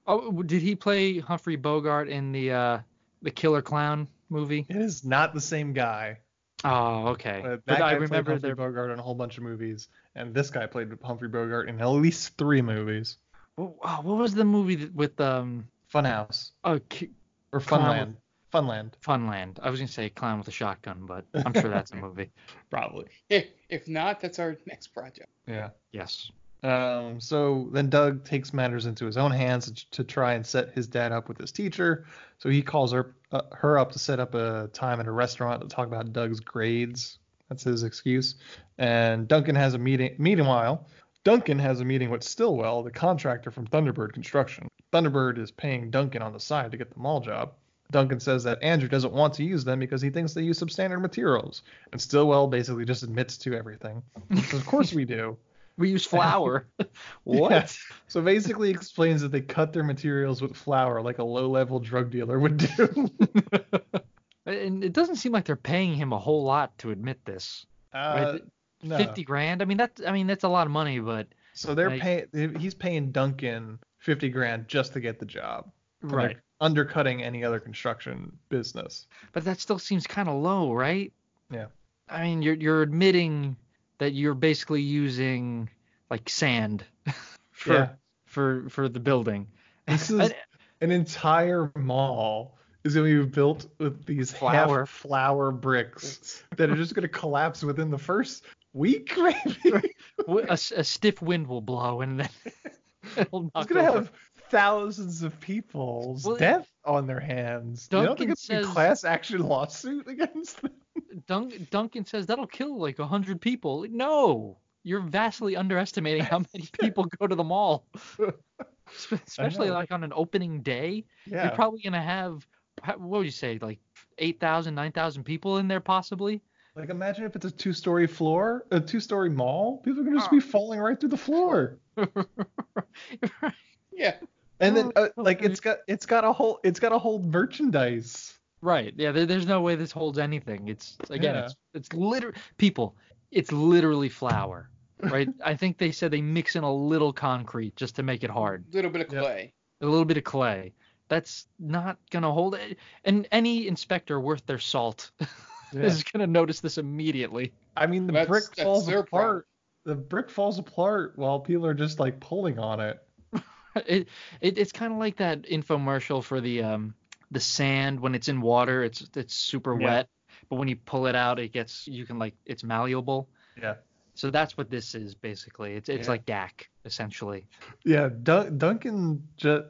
Oh, did he play Humphrey Bogart in the uh the Killer Clown movie? It is not the same guy. Oh, okay. But that But guy I played remember Humphrey there. Bogart in a whole bunch of movies, and this guy played Humphrey Bogart in at least three movies. Oh, what was the movie with um? Funhouse Oh, Ki- or Clown Funland. Funland, Funland. I was gonna say Clown with a Shotgun, but I'm sure that's a movie. probably. If, if not, that's our next project. Yeah. Yes. Um, so then Doug takes matters into his own hands to, to try and set his dad up with his teacher. So he calls her uh, her up to set up a time at a restaurant to talk about Doug's grades. That's his excuse. And Duncan has a meeting. Meanwhile, Duncan has a meeting with Stillwell, the contractor from Thunderbird Construction. Thunderbird is paying Duncan on the side to get the mall job. Duncan says that Andrew doesn't want to use them because he thinks they use substandard materials. And Stillwell basically just admits to everything. of course we do. We use flour. what? Yeah. So basically explains that they cut their materials with flour like a low-level drug dealer would do. And it doesn't seem like they're paying him a whole lot to admit this. Uh, right? no. Fifty grand. I mean that's I mean that's a lot of money, but So they're like- paying. He's paying Duncan fifty grand just to get the job. Right. Undercutting any other construction business. But that still seems kind of low, right? Yeah. I mean you're you're admitting that you're basically using like sand for Yeah. for for the building. This is an entire mall is going to be built with these half flour bricks that are just going to collapse within the first week, maybe. A, a stiff wind will blow and then it'll It's going to have thousands of people's Well, death on their hands. you don't Duncan think it's a class action lawsuit against them? Dun- Duncan says that'll kill like a hundred people. No, you're vastly underestimating how many people go to the mall, especially like on an opening day. Yeah. You're probably gonna have what would you say like 8,000, 9,000 people in there possibly. Like imagine if it's a two-story floor, a two-story mall. People are gonna just be falling right through the floor. Yeah. And then uh, Oh, like it's got it's got a whole it's got a whole merchandise. Right. Yeah. There, there's no way this holds anything. It's again. Yeah. It's it's literally people. It's literally flour. Right. I think they said they mix in a little concrete just to make it hard. A little bit of Yep. clay. a little bit of clay. That's not gonna hold it. And any inspector worth their salt is gonna notice this immediately. I mean the That's- brick that's falls their problem. apart. The brick falls apart while people are just like pulling on it. It, it it's kind of like that infomercial for the um the sand when it's in water. It's it's super Yeah. wet. but when you pull it out, it gets you can like it's malleable. Yeah. So that's what this is basically. It's it's Yeah. like Dak essentially. Yeah, Dun- Duncan just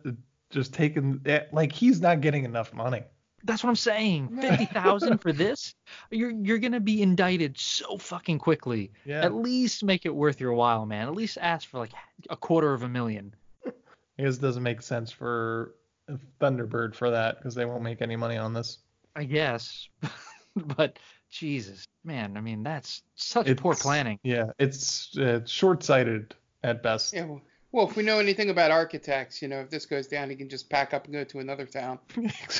just taking eh, like he's not getting enough money. That's what I'm saying. Fifty thousand for this? You're you're gonna be indicted so fucking quickly. Yeah. At least make it worth your while, man. At least ask for like a quarter of a million. I guess it doesn't make sense for Thunderbird for that because they won't make any money on this. I guess. but Jesus, man, I mean that's such It's- poor planning. Yeah, it's uh, short-sighted at best. Yeah. Well, well, if we know anything about architects, you know, if this goes down, he can just pack up and go to another town.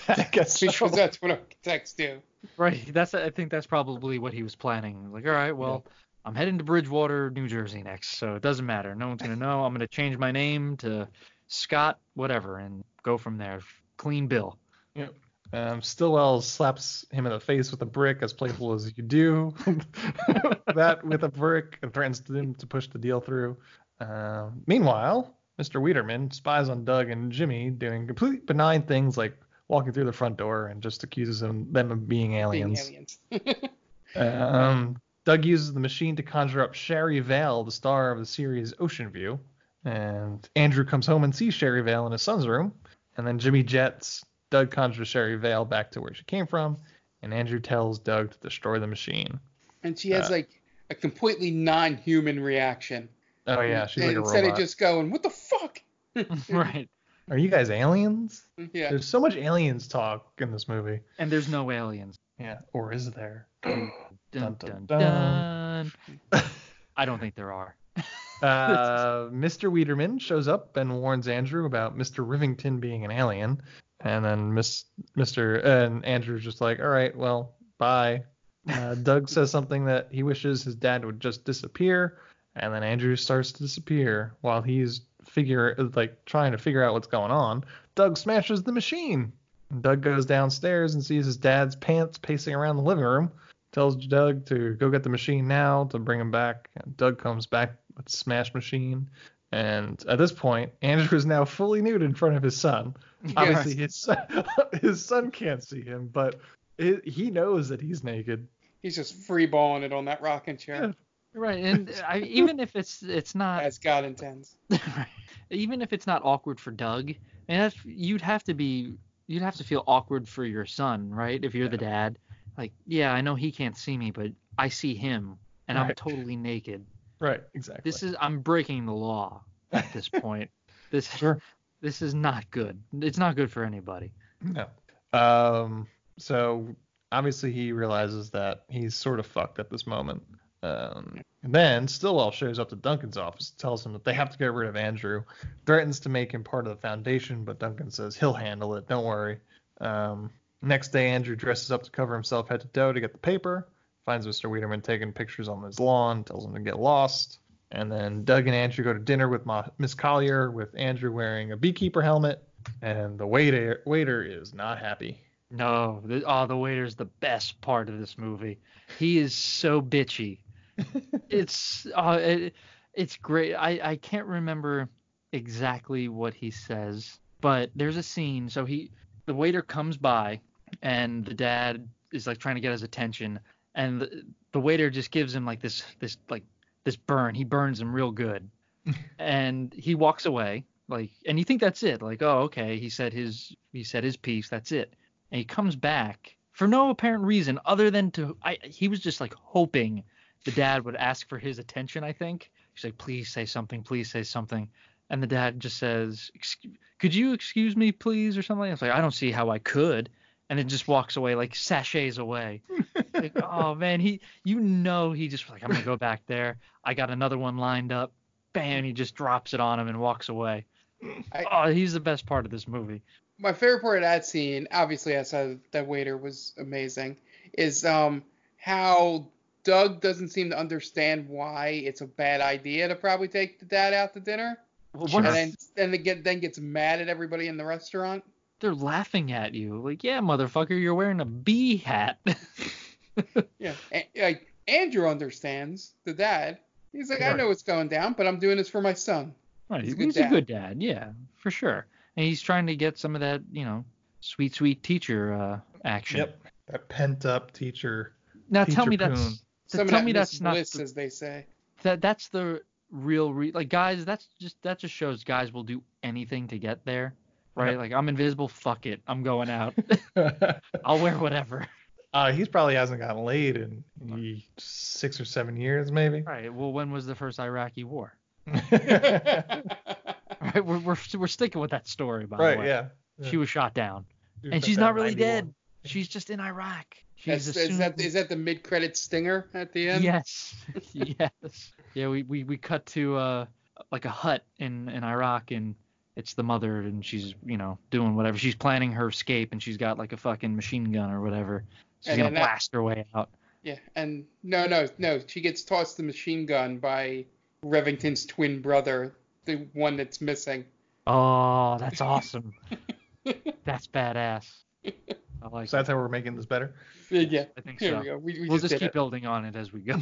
I guess so. Because that's what architects do. Right. That's I think that's probably what he was planning. Like, all right, well, I'm heading to Bridgewater, New Jersey next, so it doesn't matter. No one's gonna know. I'm gonna change my name to Scott, whatever, and go from there. Clean bill. Yep. Um, Stillwell slaps him in the face with a brick, as playful as you do. that with a brick and threatens him to push the deal through. Uh, meanwhile, Mr. Wiederman spies on Doug and Jimmy doing completely benign things like walking through the front door and just accuses them, them of being aliens. Being aliens. aliens. Um, Doug uses the machine to conjure up Sherry Vale, the star of the series Ocean View. And Andrew comes home and sees Sherry Vale in his son's room. And then Jimmy jets. Doug conjures Sherry Vale back to where she came from. And Andrew tells Doug to destroy the machine. and she has Uh, like a completely non-human reaction. Oh, yeah, she's and like a instead robot. of just going, "What the fuck?" right. Are you guys aliens? Yeah. There's so much aliens talk in this movie. And there's no aliens. Yeah, or is there? Dun Dun, dun dun, dun. I don't think there are. Uh, Mr. Wiederman shows up and warns Andrew about Mr. Rivington being an alien, and then Miss Mr. and Andrew's just like, all right, well, bye. Uh, Doug says something that he wishes his dad would just disappear, and then Andrew starts to disappear while he's figure like trying to figure out what's going on. Doug smashes the machine. Doug goes downstairs and sees his dad's pants pacing around the living room. Tells Doug to go get the machine now to bring him back. And Doug comes back with smash machine. And at this point, Andrew is now fully nude in front of his son. Obviously, his son, his son can't see him, but it, he knows that he's naked. He's just freeballing it on that rocking chair, Right. And I, even if it's it's not as God intends. right, even if it's not awkward for Doug, and that's, you'd have to be you'd have to feel awkward for your son, right? If you're the dad, like, yeah, I know he can't see me, but I see him, and I'm totally naked. Right, exactly. This is I'm breaking the law at this point. this this is not good. It's not good for anybody. No. Um. So obviously he realizes that he's sort of fucked at this moment. Um. And then Stillwell shows up to Duncan's office, tells him that they have to get rid of Andrew, threatens to make him part of the foundation, but Duncan says he'll handle it. Don't worry. Um. Next day, Andrew dresses up to cover himself head to toe to get the paper. Finds Mr. Wiederman taking pictures on his lawn, tells him to get lost. And then Doug and Andrew go to dinner with Ma- Miss Collier, with Andrew wearing a beekeeper helmet, and the waiter waiter is not happy. No, the, oh, the waiter's the best part of this movie. He is so bitchy. it's uh, it, it's great. I I can't remember exactly what he says, but there's a scene. So he the waiter comes by, and the dad is like trying to get his attention, and the, the waiter just gives him like this this like this burn. He burns him real good, and he walks away. Like, and you think that's it? Like, oh, okay, he said his he said his piece. That's it and he comes back for no apparent reason other than to I he was just like hoping the dad would ask for his attention I think he's like please say something please say something and the dad just says could you excuse me please or something it's like I don't see how I could and it just walks away like sachets away. Like, oh man he you know he just like I'm gonna go back there. I got another one lined up. Bam he just drops it on him and walks away. Oh he's the best part of this movie. My favorite part of that scene, obviously outside of that waiter was amazing, is um how Doug doesn't seem to understand why it's a bad idea to probably take the dad out to dinner. Well, and then then get then gets mad at everybody in the restaurant. They're laughing at you. Like, yeah, motherfucker, you're wearing a bee hat. Yeah, and, like Andrew understands the dad. He's like, I know what's going down, but I'm doing this for my son. right, He's he's, a good a good dad, yeah, for sure. And he's trying to get some of that, you know, sweet, sweet teacher uh, action. Yep. that pent up teacher. Now teacher tell me poon. that's Some of tell that me Miss that's not bliss, the- as they say. that that's the real re- like guys that's just that just shows guys will do anything to get there right Yeah. like i'm invisible fuck it i'm going out i'll wear whatever uh, he's probably hasn't gotten laid in ye- six or seven years, maybe. right well when was the first iraqi war right, right we're, we're, we're sticking with that story by the way Right, yeah. she was shot down She and was she's sent not really 91. dead she's just in iraq she's That's, is that that the mid credit stinger at the end? Yes. yes. Yeah, we, we, we cut to uh like a hut in, in Iraq and it's the mother and she's, you know, doing whatever. She's planning her escape and she's got like a fucking machine gun or whatever. She's And gonna then that- blast her way out. Yeah, and no, no, no. She gets tossed the machine gun by Rivington's twin brother, the one that's missing. Oh, that's awesome. that's badass. I like So that's how we're making this better. Yeah, I think here so. we go. We, we We'll just, just keep it. building on it as we go.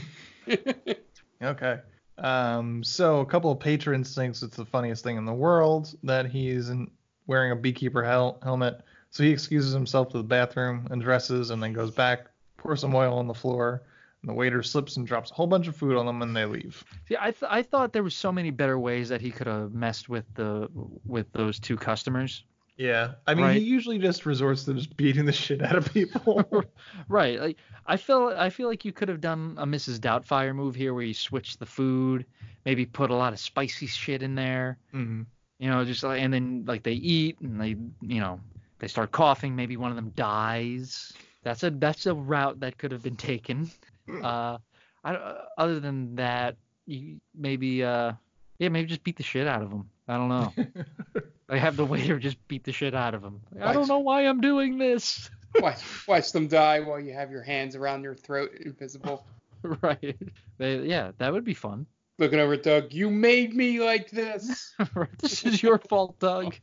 Okay. Um, so a couple of patrons thinks it's the funniest thing in the world that he's in, wearing a beekeeper hel- helmet. So he excuses himself to the bathroom and dresses and then goes back, pours some oil on the floor, and the waiter slips and drops a whole bunch of food on them and they leave. See, I th- I thought there was so many better ways that he could have messed with the with those two customers. Yeah. I mean, Right. he usually just resorts to just beating the shit out of people. Right. Like I feel I feel like you could have done a Mrs. Doubtfire move here where you switch the food, maybe put a lot of spicy shit in there. mm You know, just like and then like they eat and they you know, they start coughing, maybe one of them dies. That's a that's a route that could have been taken. Uh I other than that, you maybe uh yeah, maybe just beat the shit out of them. I don't know. I have the waiter just beat the shit out of him. I don't know why I'm doing this. watch, watch them die while you have your hands around your throat, invisible. right. They, yeah, that would be fun. Looking over at Doug, you made me like this. this is your fault, Doug.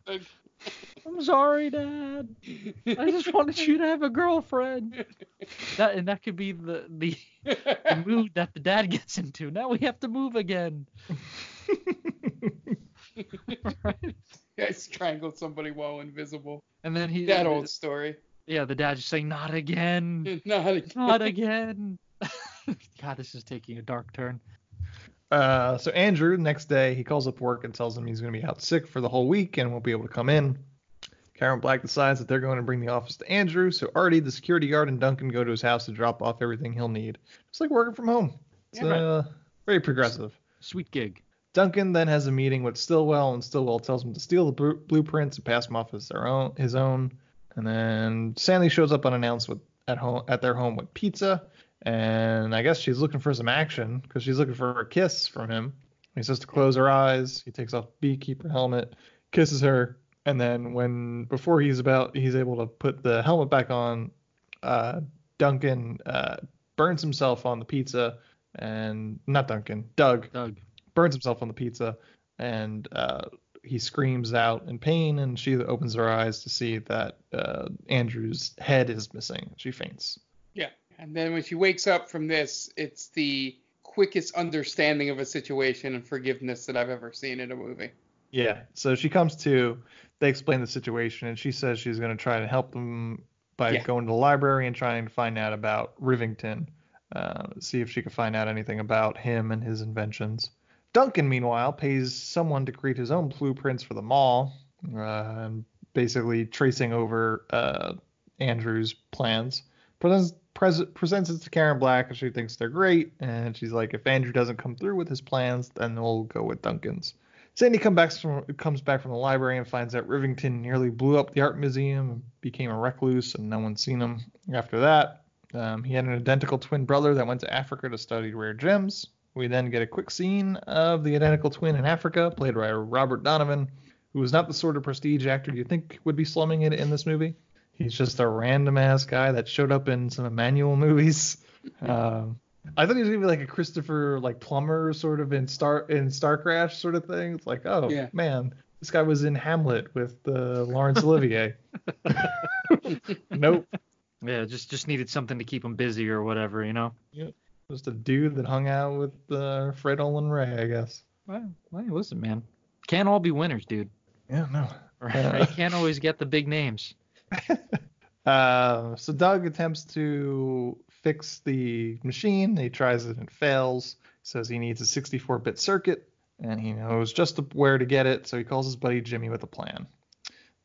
I'm sorry, Dad. I just wanted you to have a girlfriend. That and that could be the the, the mood that the dad gets into. Now we have to move again. right? I strangled somebody while invisible. And then he That old story. Yeah, the dad just saying not again. Not again. Not again. God, this is taking a dark turn. Uh, so Andrew, next day, he calls up work and tells them he's going to be out sick for the whole week and won't be able to come in. Karen Black decides that they're going to bring the office to Andrew, so Artie, the security guard, and Duncan go to his house to drop off everything he'll need. It's like working from home. It's Yeah, right. uh, very progressive. Sweet gig. Duncan then has a meeting with Stillwell, and Stillwell tells him to steal the blu- blueprints and pass them off as their own, his own. And then Sandy shows up unannounced with at home at their home with pizza, and I guess she's looking for some action because she's looking for a kiss from him. He says to close her eyes. He takes off beekeeper helmet, kisses her, and then when before he's about he's able to put the helmet back on, uh, Duncan uh, burns himself on the pizza, and not Duncan, Doug Doug. Burns himself on the pizza, and uh, he screams out in pain, and she opens her eyes to see that uh, Andrew's head is missing. She faints. Yeah. And then when she wakes up from this, it's the quickest understanding of a situation and forgiveness that I've ever seen in a movie. Yeah. So she comes to. They explain the situation, and she says she's going to try to help them by Yeah. going to the library and trying to find out about Rivington, uh, see if she could find out anything about him and his inventions. Duncan, meanwhile, pays someone to create his own blueprints for the mall, uh, basically tracing over uh, Andrew's plans. Presents, pres- presents it to Karen Black, and she thinks they're great. And she's like, if Andrew doesn't come through with his plans, then we'll go with Duncan's. Sandy come back from, comes back from the library and finds that Rivington nearly blew up the art museum became a recluse, and no one's seen him after that. Um, he had an identical twin brother that went to Africa to study rare gems. We then get a quick scene of the identical twin in Africa, played by Robert Donovan, who is not the sort of prestige actor you think would be slumming it in this movie. He's just a random ass guy that showed up in some Emmanuelle movies. Um, I thought he was gonna be like a Christopher like Plummer sort of in Star in Star Crash sort of thing. It's like, oh Yeah. man, this guy was in Hamlet with uh, Laurence Olivier. nope, Yeah, just just needed something to keep him busy or whatever, you know. Just a dude that hung out with uh, Fred Olen Ray, I guess. Well, well, listen, man. Can't all be winners, dude. Yeah, no. Right? Uh, You can't always get the big names. Uh, so Doug attempts to fix the machine. He tries it and fails. Says he needs a 64-bit circuit, and he knows just where to get it. So he calls his buddy Jimmy with a plan.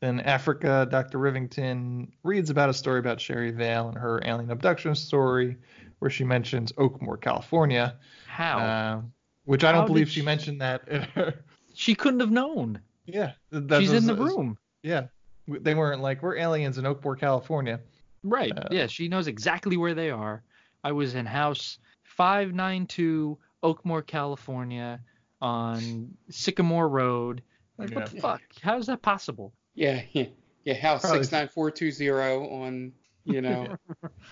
Then Africa, Dr. Rivington reads about a story about Sherry Vale and her alien abduction story, where she mentions Oakmore, California. How? Uh, which I don't How believe she she- mentioned that. she couldn't have known. yeah, She's was- in the room. Yeah, they weren't like we're aliens in Oakmore, California. Right. Uh, yeah, she knows exactly where they are. I was in house 592 Oakmore, California on Sycamore Road. Like, what the fuck? How is that possible? Yeah, yeah, yeah. House Probably- six nine four two zero on, you know.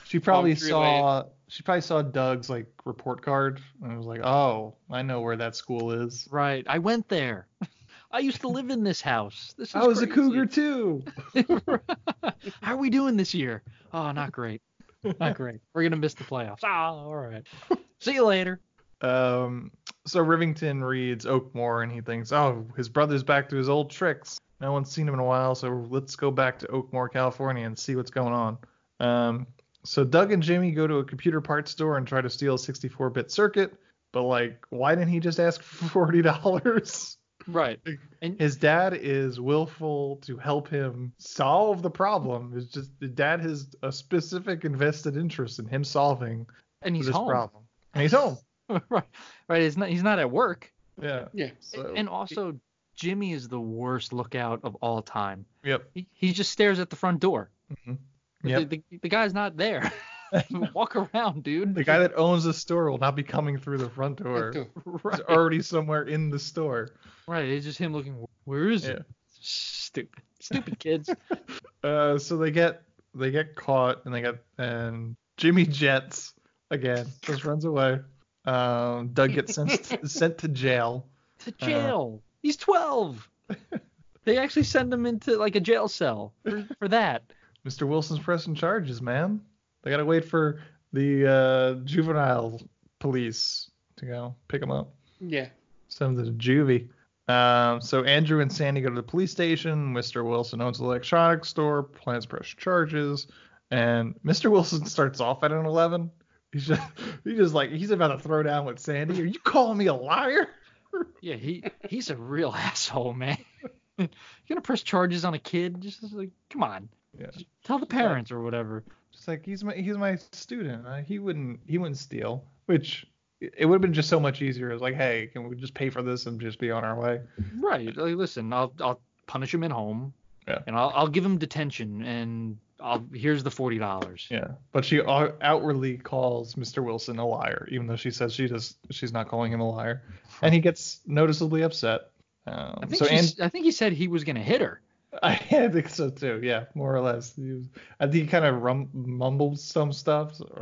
She probably Three saw she probably saw Doug's like report card and was like, oh, I know where that school is. Right. I went there. I used to live in this house. This is I was a cougar too. How are we doing this year? Oh, not great. Not great. We're gonna miss the playoffs. Ah, all right. See you later. Um, so Rivington reads Oakmore and he thinks, oh, his brother's back to his old tricks. No one's seen him in a while, so let's go back to Oakmore, California, and see what's going on. Um, so Doug and Jimmy go to a computer parts store and try to steal a 64-bit circuit, but like, why didn't he just ask for forty dollars? Right. And His dad is willful to help him solve the problem. It's just the dad has a specific invested interest in him solving and he's this home. problem. And he's home. right. Right. He's not. He's not at work. Yeah. Yeah. So, and also, Jimmy is the worst lookout of all time. Yep. He, he just stares at the front door. Mhm. The- Yep. The, the, guy's not there. Walk around, dude. The guy that owns the store will not be coming through the front door. He's already somewhere in the store. right. It's just him looking. Where is Yeah. it? Stupid. Stupid kids. Uh, so they get they get caught and they get and Jimmy jets again, just runs away. Um, Doug gets sent sent to jail. to jail. He's 12. they actually send him into like a jail cell for, for that. Mr. Wilson's pressing charges, man. They gotta wait for the uh, juvenile police to go pick him up. Yeah. Send him to the juvie. Um, so Andrew and Sandy go to the police station. Mr. Wilson owns an electronics store, plans press charges, and Mr. Wilson starts off at an 11. He's just, he's just like he's about to throw down with Sandy. Are you calling me a liar? Yeah, he he's a real asshole, man. You're gonna press charges on a kid? Just like, come on. Yeah. Tell the parents or whatever. Just like he's my he's my student. Uh, he wouldn't he wouldn't steal. Which it would have been just so much easier. It's like, hey, can we just pay for this and just be on our way? Right. Like, listen, I'll I'll punish him at home. Yeah. And I'll I'll give him detention and I'll here's the forty dollars. Yeah, but she outwardly calls Mr. Wilson a liar, even though she says she just she's not calling him a liar, and he gets noticeably upset. Um, I think so and I think he said he was gonna hit her. I think so too. Yeah, more or less. He was, I think he kind of rum, mumbled some stuff,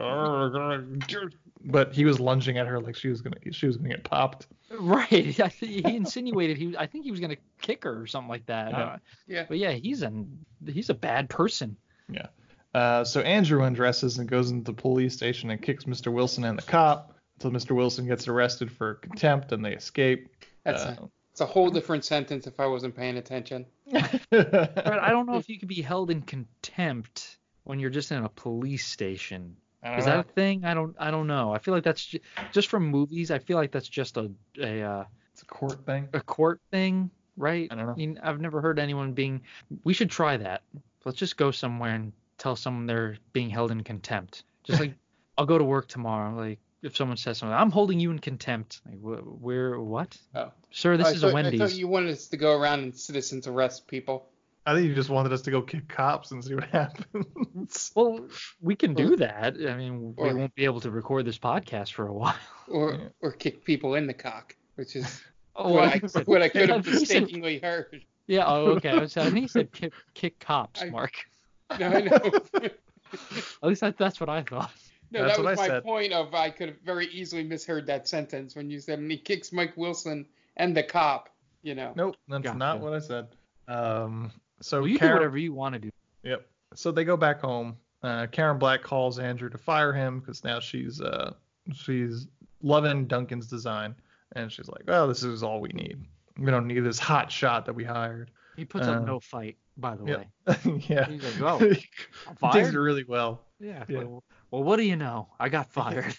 but he was lunging at her like she was gonna she was gonna get popped. Right. He insinuated he I think he was gonna kick her or something like that. Yeah. Uh, Yeah. But yeah, he's an he's a bad person. Yeah. Uh, so Andrew undresses and goes into the police station and kicks Mr. Wilson and the cop until Mr. Wilson gets arrested for contempt and they escape. That's Uh, a, it's a whole different sentence if I wasn't paying attention. But I don't know if you could be held in contempt when you're just in a police station. Is know. that a thing? I don't I don't know. I feel like that's ju- just from movies. I feel like that's just a a uh, It's a court thing. a court thing, right? I don't know. I mean, I've never heard anyone being. We should try that. Let's just go somewhere and tell someone they're being held in contempt. Just like I'll go to work tomorrow. Like if someone says something, I'm holding you in contempt. Like wh- where what? Oh. Sir, this I is thought, a Wendy's. I thought you wanted us to go around and citizens arrest people. I think you just wanted us to go kick cops and see what happens. Well, we can do that. I mean, we won't be able to record this podcast for a while. Or Yeah. or kick people in the cock, which is Oh, what, I I, think said- what I could have I think he said- mistakenly heard. Yeah. Oh, okay. I, was, I think he said kick, kick cops, I- Mark. No, I know. At least that, that's what I thought. No, That's that what was I my said. point of I could have very easily misheard that sentence when you said he kicks Mike Wilson and the cop, you know. Nope, that's Gotcha. not what I said. Um, so Well, you do whatever you want to do. Yep. So they go back home. Uh, Karen Black calls Andrew to fire him because now she's uh she's loving Duncan's design, and she's like, "Oh, this is all we need. We don't need this hot shot that we hired." He puts Uh, up no fight. by the Yep. way. yeah. He's like, oh, he I'm takes it fired. really well. Yeah. Yeah. Well, well, what do you know? I got fired.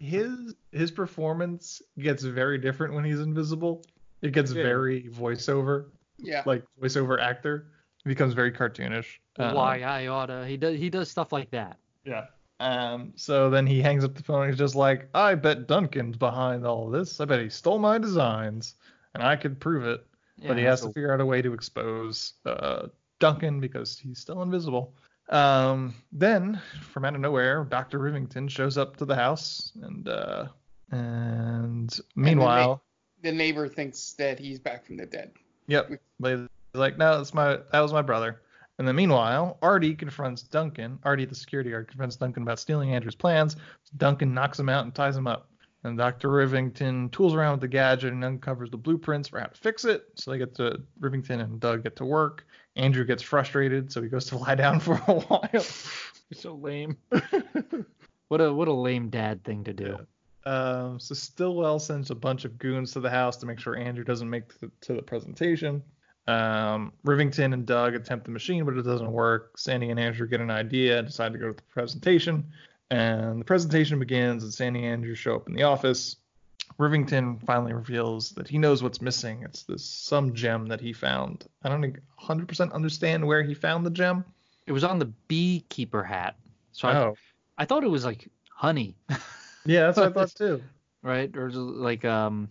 His his performance gets very different when he's invisible. It gets Yeah. very voiceover, Yeah. like voiceover actor. It becomes very cartoonish. Um, Why I oughta. He does. He does stuff like that. Yeah. Um. So then he hangs up the phone. He's just like, I bet Duncan's behind all this. I bet he stole my designs, and I could prove it. but he Yeah, has to figure out a way to expose uh, Duncan because he's still invisible. Um, then, from out of nowhere, Doctor Rivington shows up to the house, and uh, and meanwhile, The neighbor thinks that he's back from the dead. yep, he's like, no, that's my that was my brother. And then meanwhile, Artie confronts Duncan. Artie, the security guard, confronts Duncan about stealing Andrew's plans. Duncan knocks him out and ties him up. And Dr. Rivington tools around with the gadget and uncovers the blueprints for how to fix it. So they get to Rivington and Doug get to work. Andrew gets frustrated, so he goes to lie down for a while. so lame. what a what a lame dad thing to do. Um, so Stillwell sends a bunch of goons to the house to make sure Andrew doesn't make the, to the presentation. Um, Rivington and Doug attempt the machine, but it doesn't work. Sandy and Andrew get an idea and decide to go to the presentation. And the presentation begins, and Sandy and Andrew show up in the office. Rivington finally reveals that he knows what's missing. It's this some gem that he found. I don't 100% understand where he found the gem. It was on the beekeeper hat. So I, Oh, I thought it was like honey, yeah, that's what I thought too. right? Or like um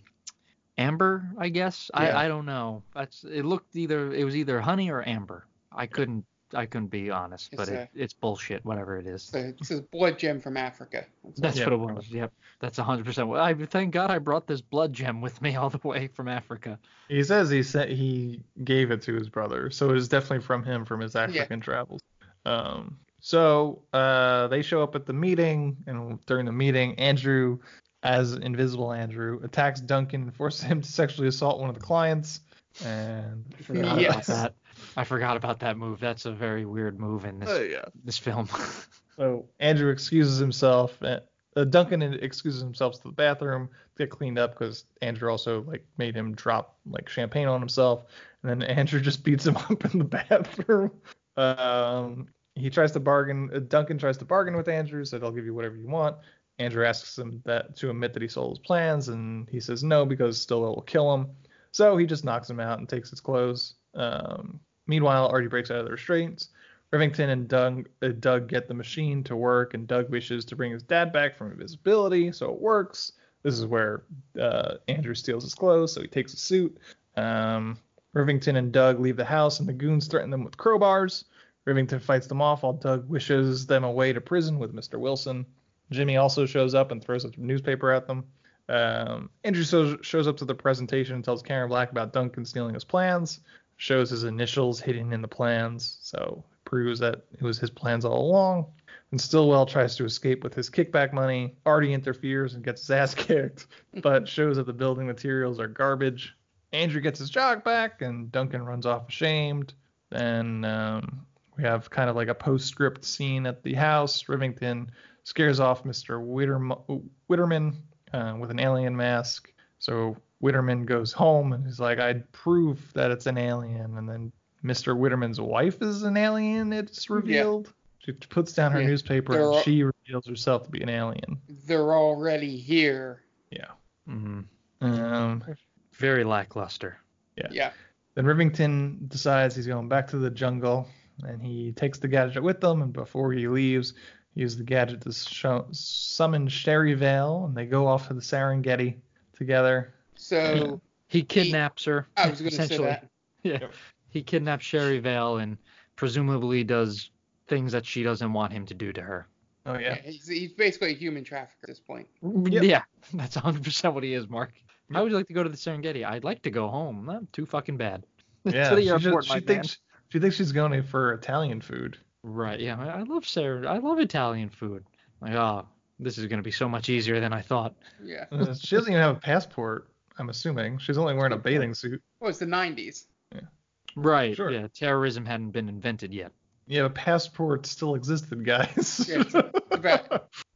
amber, I guess. Yeah. I I don't know. That's it looked either it was either honey or amber. I couldn't I couldn't be honest, It's but it, it's bullshit whatever it is. It's a, it's a blood gem from Africa. That's That's what it was. Yep. That's 100%. what- I thank God I brought this blood gem with me all the way from Africa. He says he said he gave it to his brother, so it is definitely from him from his African travels. Um, so uh, they show up at the meeting, and during the meeting, Andrew, as Invisible Andrew, attacks Duncan and forces him to sexually assault one of the clients. And I forgot about Yes. that. I forgot about that move. That's a very weird move in this Oh, yeah. this film. So Andrew excuses himself. Uh, uh, Duncan excuses himself to the bathroom to get cleaned up because Andrew also like made him drop like champagne on himself, and then Andrew just beats him up in the bathroom. Um, he tries to bargain. Uh, Duncan tries to bargain with Andrew, said I'll give you whatever you want. Andrew asks him that to admit that he sold his plans, and he says no because still it will kill him. So he just knocks him out and takes his clothes. Um, meanwhile, Artie breaks out of the restraints. Rivington and Doug, uh, Doug get the machine to work, and Doug wishes to bring his dad back from invisibility, so it works. This is where uh, Andrew steals his clothes, so he takes a suit. Um, Rivington and Doug leave the house, and the goons threaten them with crowbars. Rivington fights them off while Doug wishes them away to prison with Mr. Wilson. Jimmy also shows up and throws a newspaper at them. Um, Andrew shows, shows up to the presentation and tells Karen Black about Duncan stealing his plans. Shows his initials hidden in the plans, so proves that it was his plans all along. And Stillwell tries to escape with his kickback money. Artie interferes and gets his ass kicked, but shows that the building materials are garbage. Andrew gets his jog back, and Duncan runs off ashamed. Then um, we have kind of like a postscript scene at the house. Rivington scares off Mr. Witterm- Witterman uh, with an alien mask. So Witterman goes home and he's like, I'd prove that it's an alien. And then Mr. Witterman's wife is an alien, it's revealed. She puts down her Yeah, newspaper they're and all- she reveals herself to be an alien. They're already here. Yeah. hmm Um, Very lackluster. Yeah. Yeah. Then Rivington decides he's going back to the jungle, and he takes the gadget with him. And before he leaves, he uses the gadget to show, summon Sherry Vale, and they go off to the Serengeti together. So He kidnaps her. I was going to say that. Yeah. He kidnaps Sherry Vale and presumably does things that she doesn't want him to do to her. Oh Yeah, he's, he's basically a human trafficker at this point. Yep. Yeah, that's 100% what he is, Mark. How would you like to go to the Serengeti? I'd like to go home. Not too fucking bad. Yeah. to the she, airport, just, my she thinks she thinks she's going for Italian food. Right, yeah. I I love Ser- I love Italian food. Like, oh, this is going to be so much easier than I thought. Yeah. Uh, she doesn't even have a passport. I'm assuming she's only wearing a bathing suit. Well, it's the 90s. Yeah. Right, Sure. yeah. Terrorism hadn't been invented yet. Yeah, but passports still existed, guys. Yeah, it's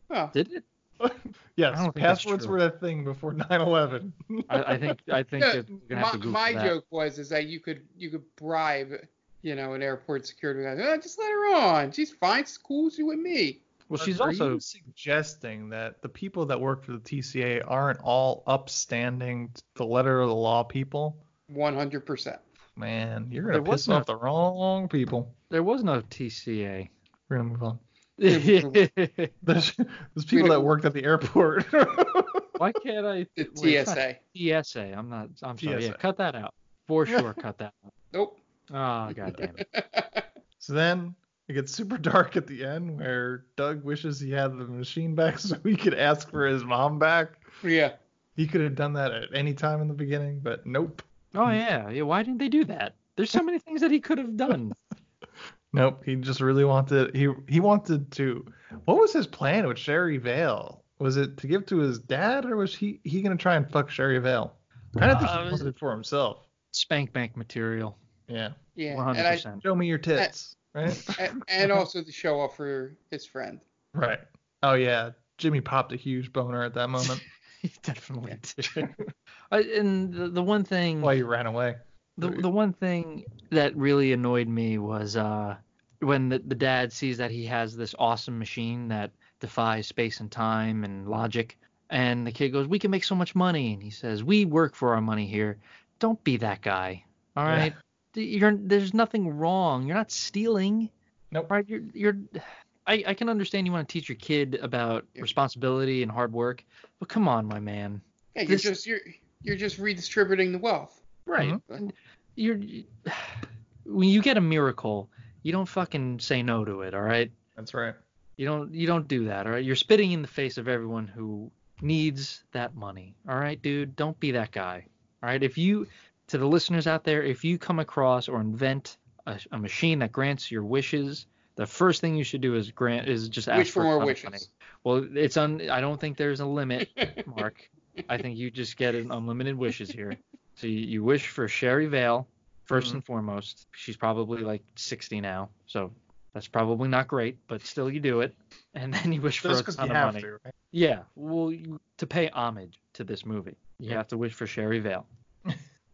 Oh, Did it? yes, I don't think that's passports were a thing before 9/11. I, I think I think no, gonna have my to my that. joke was is that you could you could bribe you know, an airport security guy. Oh, just let her on. She's fine. She's cool. She's with me. Well, she's Are also you suggesting that the people that work for the TCA aren't all upstanding, the letter of the law people? 100%. Man, you're gonna There was piss no- off the wrong people. there was no TCA. We're gonna move on. Why There's, there's people that worked at the airport. Why can't I? The wait, TSA. TSA. I'm not. I'm sorry. Yeah, cut that out. For sure, cut that out. Nope. Ah, oh god damn it. so then it gets super dark at the end where Doug wishes he had the machine back so he could ask for his mom back. yeah. He could have done that at any time in the beginning, but nope. Oh yeah, yeah. Why didn't they do that? There's so many things that he could have done. Nope. He just really wanted he he wanted to what was his plan with Sherry Vale? Was it to give to his dad or was he he gonna try and fuck Sherry Vale? I don't think he Uh, wanted it for himself. Spank bank material. Yeah. Yeah. 100. And, I, percent Show me your tits. Right? and, and also to show off for his friend. right. Oh yeah. Jimmy popped a huge boner at that moment. He definitely did. I, and the, the one thing. Why you ran away. The the one thing that really annoyed me was uh when the, the dad sees that he has this awesome machine that defies space and time and logic and the kid goes we can make so much money and he says we work for our money here don't be that guy All right. Yeah. Right you're there's nothing wrong you're not stealing Nope. right you're you're I, I can understand you want to teach your kid about responsibility and hard work but come on my man Yeah, you're This- just you're you're just redistributing the wealth. Right. Mm-hmm. And You're when you get a miracle, you don't fucking say no to it, all right? That's right. You don't you don't do that, all right? You're spitting in the face of everyone who needs that money. All right, dude, don't be that guy. All right? If you to the listeners out there, if you come across or invent a, a machine that grants your wishes, the first thing you should do is grant is just ask Wish for a more wishes. money. Well, it's un I don't think there's a limit, Mark. I think you just get an unlimited wishes here. So you, you wish for Sherry Vale 1st Mhm. and foremost. She's probably like 60 now, so that's probably not great, but still you do it. And then you wish for a because ton you of have money. to, right? Yeah, well, you, to pay homage to this movie, you have to wish for Sherry Vale.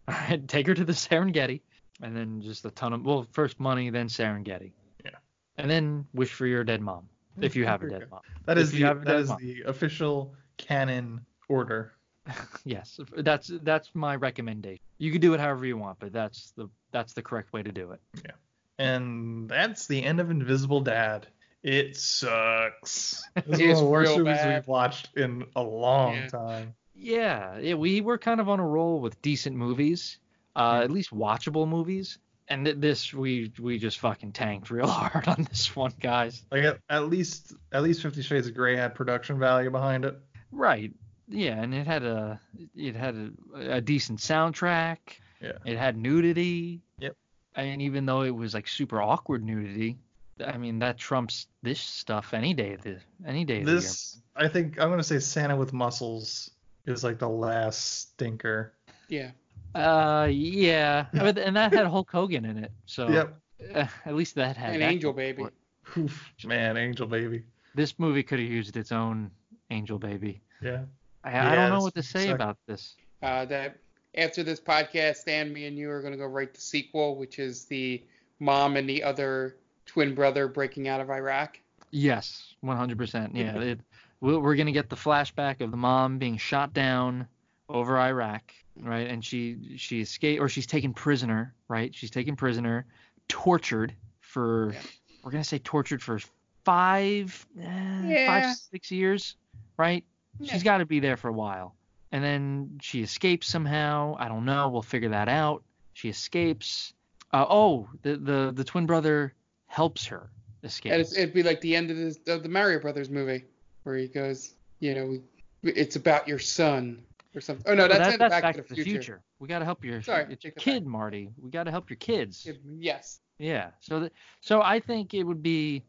All right, take her to the Serengeti, and then just a ton of well, first money, then Serengeti. Yeah. And then wish for your dead mom, if mm-hmm. you have a dead good. mom. That If is the have a that dead is mom. the official canon order. Yes, that's that's my recommendation. You can do it however you want, but that's the that's the correct way to do it. Yeah. And that's the end of Invisible Dad. It sucks. This is one It's of the worst real movies bad. we've watched in a long Yeah. time. Yeah, yeah, we were kind of on a roll with decent movies, uh, at least watchable movies. And th- this we we just fucking tanked real hard on this one, guys. Like at, at least at least Fifty Shades of Grey had production value behind it. Right. Yeah, and it had a it had a, a decent soundtrack. Yeah. It had nudity. Yep. And even though it was like super awkward nudity, I mean that trumps this stuff any day of the any day of This I think I'm gonna say Santa with Muscles is like the last stinker. Yeah. Uh, yeah, But- and that had Hulk Hogan in it, so Yep. uh, at least that had And that Angel Baby. Oof, man, Angel Baby. This movie could have used its own Angel Baby. Yeah. I, I don't know what to say sucked. about this. Uh, that after this podcast, Stan, me, and you are going to go write the sequel, which is the mom and the other twin brother breaking out of Iraq. Yes, 100%. Yeah, it, we're we're gonna get the flashback of the mom being shot down over Iraq, right? And she she escaped, or she's taken prisoner, right? She's taken prisoner, tortured for, Yeah. we're gonna say tortured for five, eh, Yeah. five six years, right? Yeah. She's got to be there for a while, and then she escapes somehow. I don't know. We'll figure that out. She escapes. Uh, oh, the the the twin brother helps her escape. And it'd be like the end of, this, of the Mario Brothers movie, where he goes, you know, it's about your son or something. Oh no, Well, that's, that- in that's Back, to the, future. We got to help your Sorry, it's your that kid, Marty. We got to help your kids. Yes. Yeah. So th- so I think it would be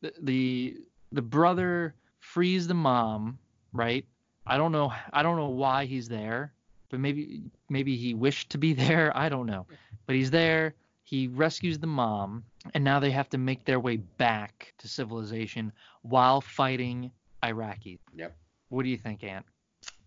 the, the the brother frees the mom, right? I don't know I don't know why he's there, but maybe maybe he wished to be there. I don't know. But he's there. He rescues the mom, and now they have to make their way back to civilization while fighting Iraqis. Yep. What do you think, Ant?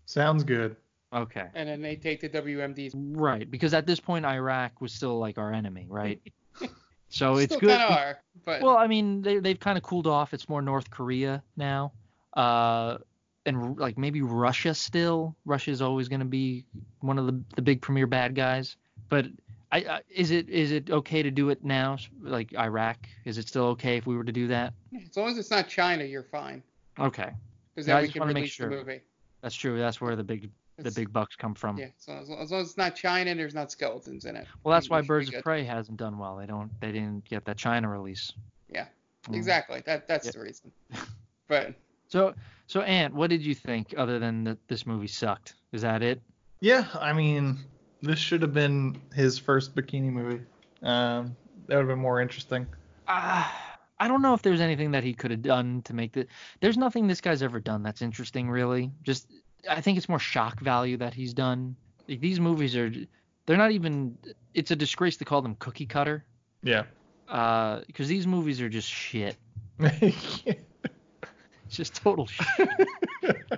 Sounds good. Okay. And then they take the WMDs. Right, because at this point Iraq was still like our enemy, right? So it's Still good. kind of are, but Well, I mean, they they've kind of cooled off. It's more North Korea now, uh, and like maybe Russia still. Russia's always going to be one of the the big premier bad guys. But I, I is it is it okay to do it now? Like Iraq, is it still okay if we were to do that? as long as it's not China, you're fine. Okay, Because Yeah, I we just can wanna make release sure. the movie. that's true. That's where the big the It's- big bucks come from. Yeah, so as, as long as it's not China and there's not skeletons in it. Well, that's why we should be Birds of. Prey hasn't done well. They don't they didn't get that China release. Yeah, Mm. exactly. That that's Yeah. the reason. But So so Ant, what did you think other than that this movie sucked? Is that it? Yeah, I mean, this should have been his first bikini movie. Um, that would have been more interesting. Uh, I don't know if there's anything that he could have done to make the. There's nothing this guy's ever done that's interesting, really. Just, I think it's more shock value that he's done. Like, these movies are, they're not even. It's a disgrace to call them cookie cutter. Yeah. Uh, because these movies are just shit. It's just total shit.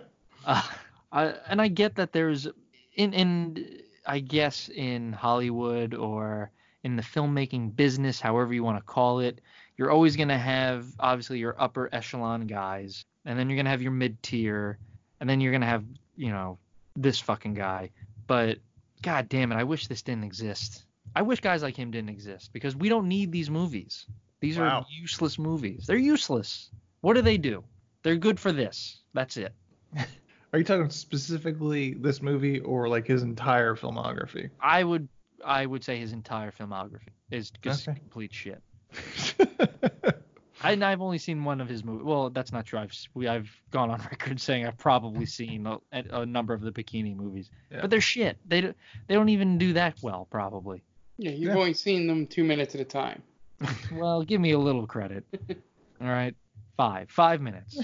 uh, I, and I get that there's in in I guess in Hollywood or in the filmmaking business, however you want to call it, you're always gonna have obviously your upper echelon guys, and then you're gonna have your mid tier, and then you're gonna have you know this fucking guy. But god damn it, I wish this didn't exist. I wish guys like him didn't exist because we don't need these movies. These are useless movies. They're useless. What do they do? They're good for this. That's it. Are you talking specifically this movie or like his entire filmography? I would I would say his entire filmography is just Okay. complete shit. I, and I've only seen one of his movies. Well, that's not true. I've we, I've gone on record saying I've probably seen a, a number of the bikini movies, Yeah. but they're shit. They don't- they don't even do that well, probably. yeah, you've Yeah. only seen them two minutes at a time. Well, give me a little credit. All right, five five minutes,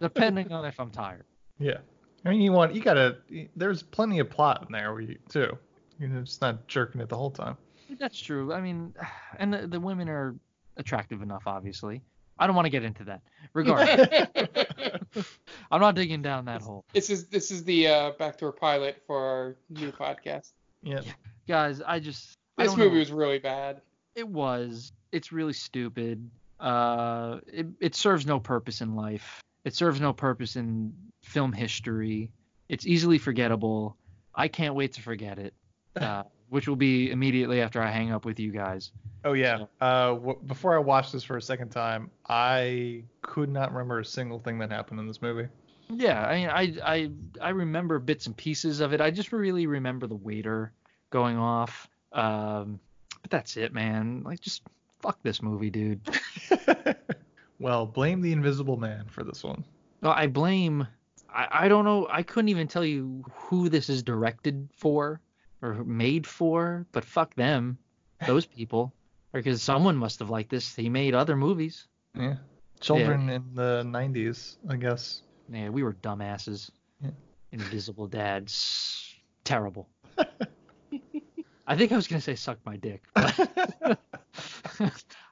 depending on if I'm tired. Yeah. I mean, you want you gotta. There's plenty of plot in there where you too. You're just not jerking it the whole time. That's true. I mean, and the, the women are attractive enough, obviously. I don't want to get into that. Regardless, I'm not digging down that hole. This is this is the uh, backdoor pilot for our new podcast. Yeah. Guys, I just I This don't movie know. was really bad. It was. It's really stupid. Uh, it, it serves no purpose in life. It serves no purpose in film history. It's easily forgettable. I can't wait to forget it. Uh, which will be immediately after I hang up with you guys. Oh yeah. Uh, w- before I watched this for a second time, I could not remember a single thing that happened in this movie. Yeah, I mean, I I I remember bits and pieces of it. I just really remember the waiter going off. Um, but that's it, man. Like, just fuck this movie, dude. well, blame the Invisible Man for this one. No, I blame. I, I don't know. I couldn't even tell you who this is directed for or made for, but fuck them, those people, because someone must have liked this. He made other movies. Yeah. Children in the 90s, I guess. Yeah, we were dumbasses. Yeah. Invisible dads, terrible. I think I was gonna say suck my dick, but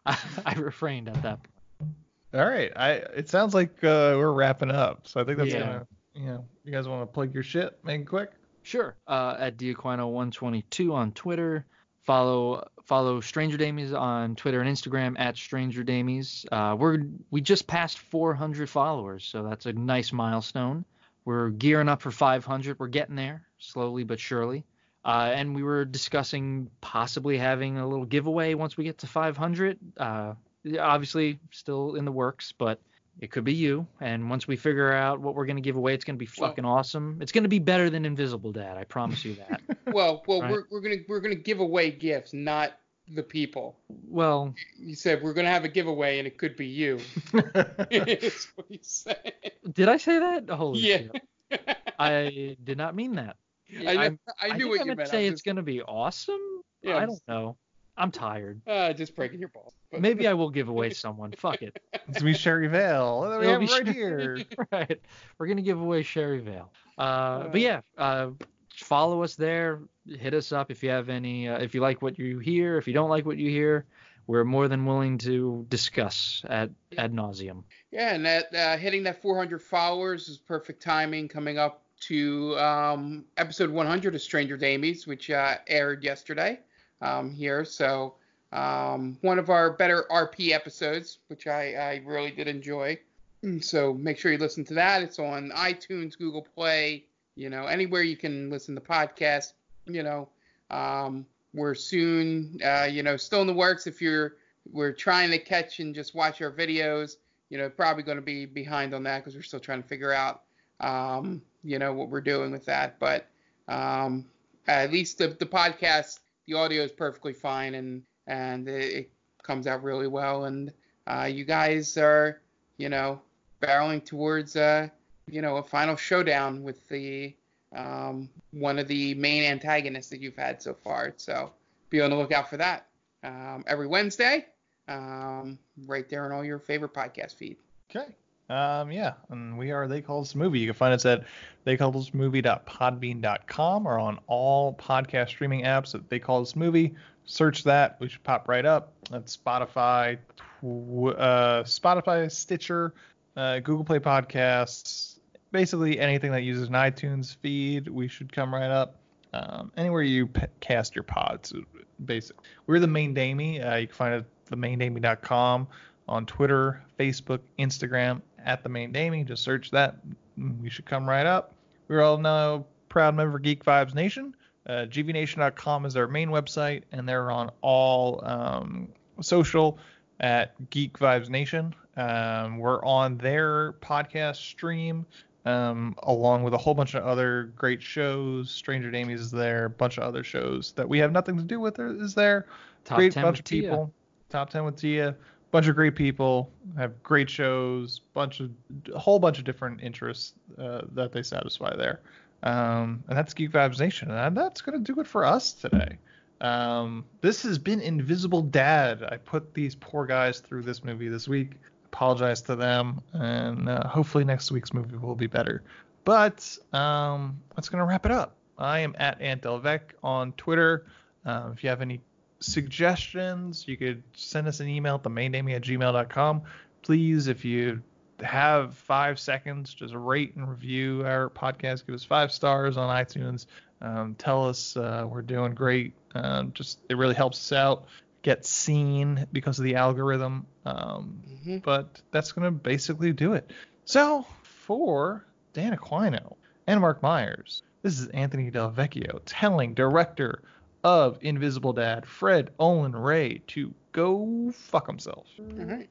I, I refrained at that. point. All right. I. It sounds like uh, we're wrapping up, so I think that's Yeah. gonna. You know, you guys want to plug your shit? Make it quick. Sure. Uh, at Diaquino122 on Twitter. Follow follow Stranger Damies on Twitter and Instagram at Stranger Damies. Uh, we're we just passed 400 followers, so that's a nice milestone. We're gearing up for 500. We're getting there slowly but surely. Uh, and we were discussing possibly having a little giveaway once we get to 500. Uh, obviously still in the works, but it could be you. And once we figure out what we're gonna give away, it's gonna be Well- fucking awesome. It's gonna be better than Invisible Dad. I promise you that. Well, well, Right. we're we're gonna we're gonna give away gifts, not the people. well, You said we're gonna have a giveaway, and it could be you. That's what you said. did I say that? Holy Yeah. shit. I did not mean that. I, know, I'm- I knew think what I you meant meant. to say I'm it's gonna be awesome. Yeah, I don't know. I'm tired. just, uh, just breaking your balls. Maybe I will give away someone. Fuck it. It's gonna Sherry Vale. We It'll have right Sher- here. right. We're gonna give away Sherry Vale. Uh, Uh, but yeah, uh, follow us there. Hit us up if you have any. Uh, if you like what you hear. If you don't like what you hear, we're more than willing to discuss at ad nauseum. Yeah, and that uh, hitting that 400 followers is perfect timing coming up to um, episode 100 of Stranger Damies, which uh, aired yesterday um, here. So um, one of our better RP episodes, which I, I really did enjoy. So make sure you listen to that. It's on iTunes, Google Play, you know, anywhere you can listen to podcasts. You know, um, we're soon, uh, you know, still in the works. If you're, we're trying to catch and just watch our videos. You know, probably going to be behind on that because we're still trying to figure out, um, you know, what we're doing with that. But um, at least the, the podcast, the audio is perfectly fine and and it, it comes out really well. And uh, you guys are, you know, barreling towards, uh, you know, a final showdown with the um, one of the main antagonists that you've had so far. So be on the lookout for that um, every Wednesday, um, right there on all your favorite podcast feed. Okay. Um, yeah, and we are They Call This Movie. You can find us at theycallthismovie.podbean.com or on all podcast streaming apps that They Call This Movie. Search that. We should pop right up. That's Spotify, uh, Spotify, Stitcher, uh, Google Play Podcasts, basically anything that uses an iTunes feed. We should come right up. Um, anywhere you p- cast your pods, basically. We're the Main Damie. Uh, you can find it at themaindamie.com on Twitter, Facebook, Instagram at the Main Damie. Just search that. We should come right up. We're all now proud member of Geek Vibes Nation. Uh, GVNation.com is our main website, and they're on all um, social at Geek Vibes Nation. Um, we're on their podcast stream, um, along with a whole bunch of other great shows. Stranger Damies is there, a bunch of other shows that we have nothing to do with is there. Top great 10 bunch of Tia. people. Top 10 with Tia. Bunch of great people, have great shows, bunch of a whole bunch of different interests uh, that they satisfy there. Um, and that's Geek Vibes Nation, and that's gonna do it for us today. Um, this has been Invisible Dad. I put these poor guys through this movie this week. Apologize to them, and uh, hopefully next week's movie will be better. But um, that's gonna wrap it up. I am at Ant Delvec on Twitter. Um, if you have any suggestions, you could send us an email at themaindamie at gmail.com. Please, if you have five seconds, just rate and review our podcast. Give us five stars on iTunes. Um, tell us uh, we're doing great. Um, just it really helps us out. Get seen because of the algorithm. Um, But that's gonna basically do it. So for Dan Aquino and Mark Myers, this is Anthony Del Vecchio telling director of Invisible Dad, Fred Olen Ray, to go fuck himself. All right.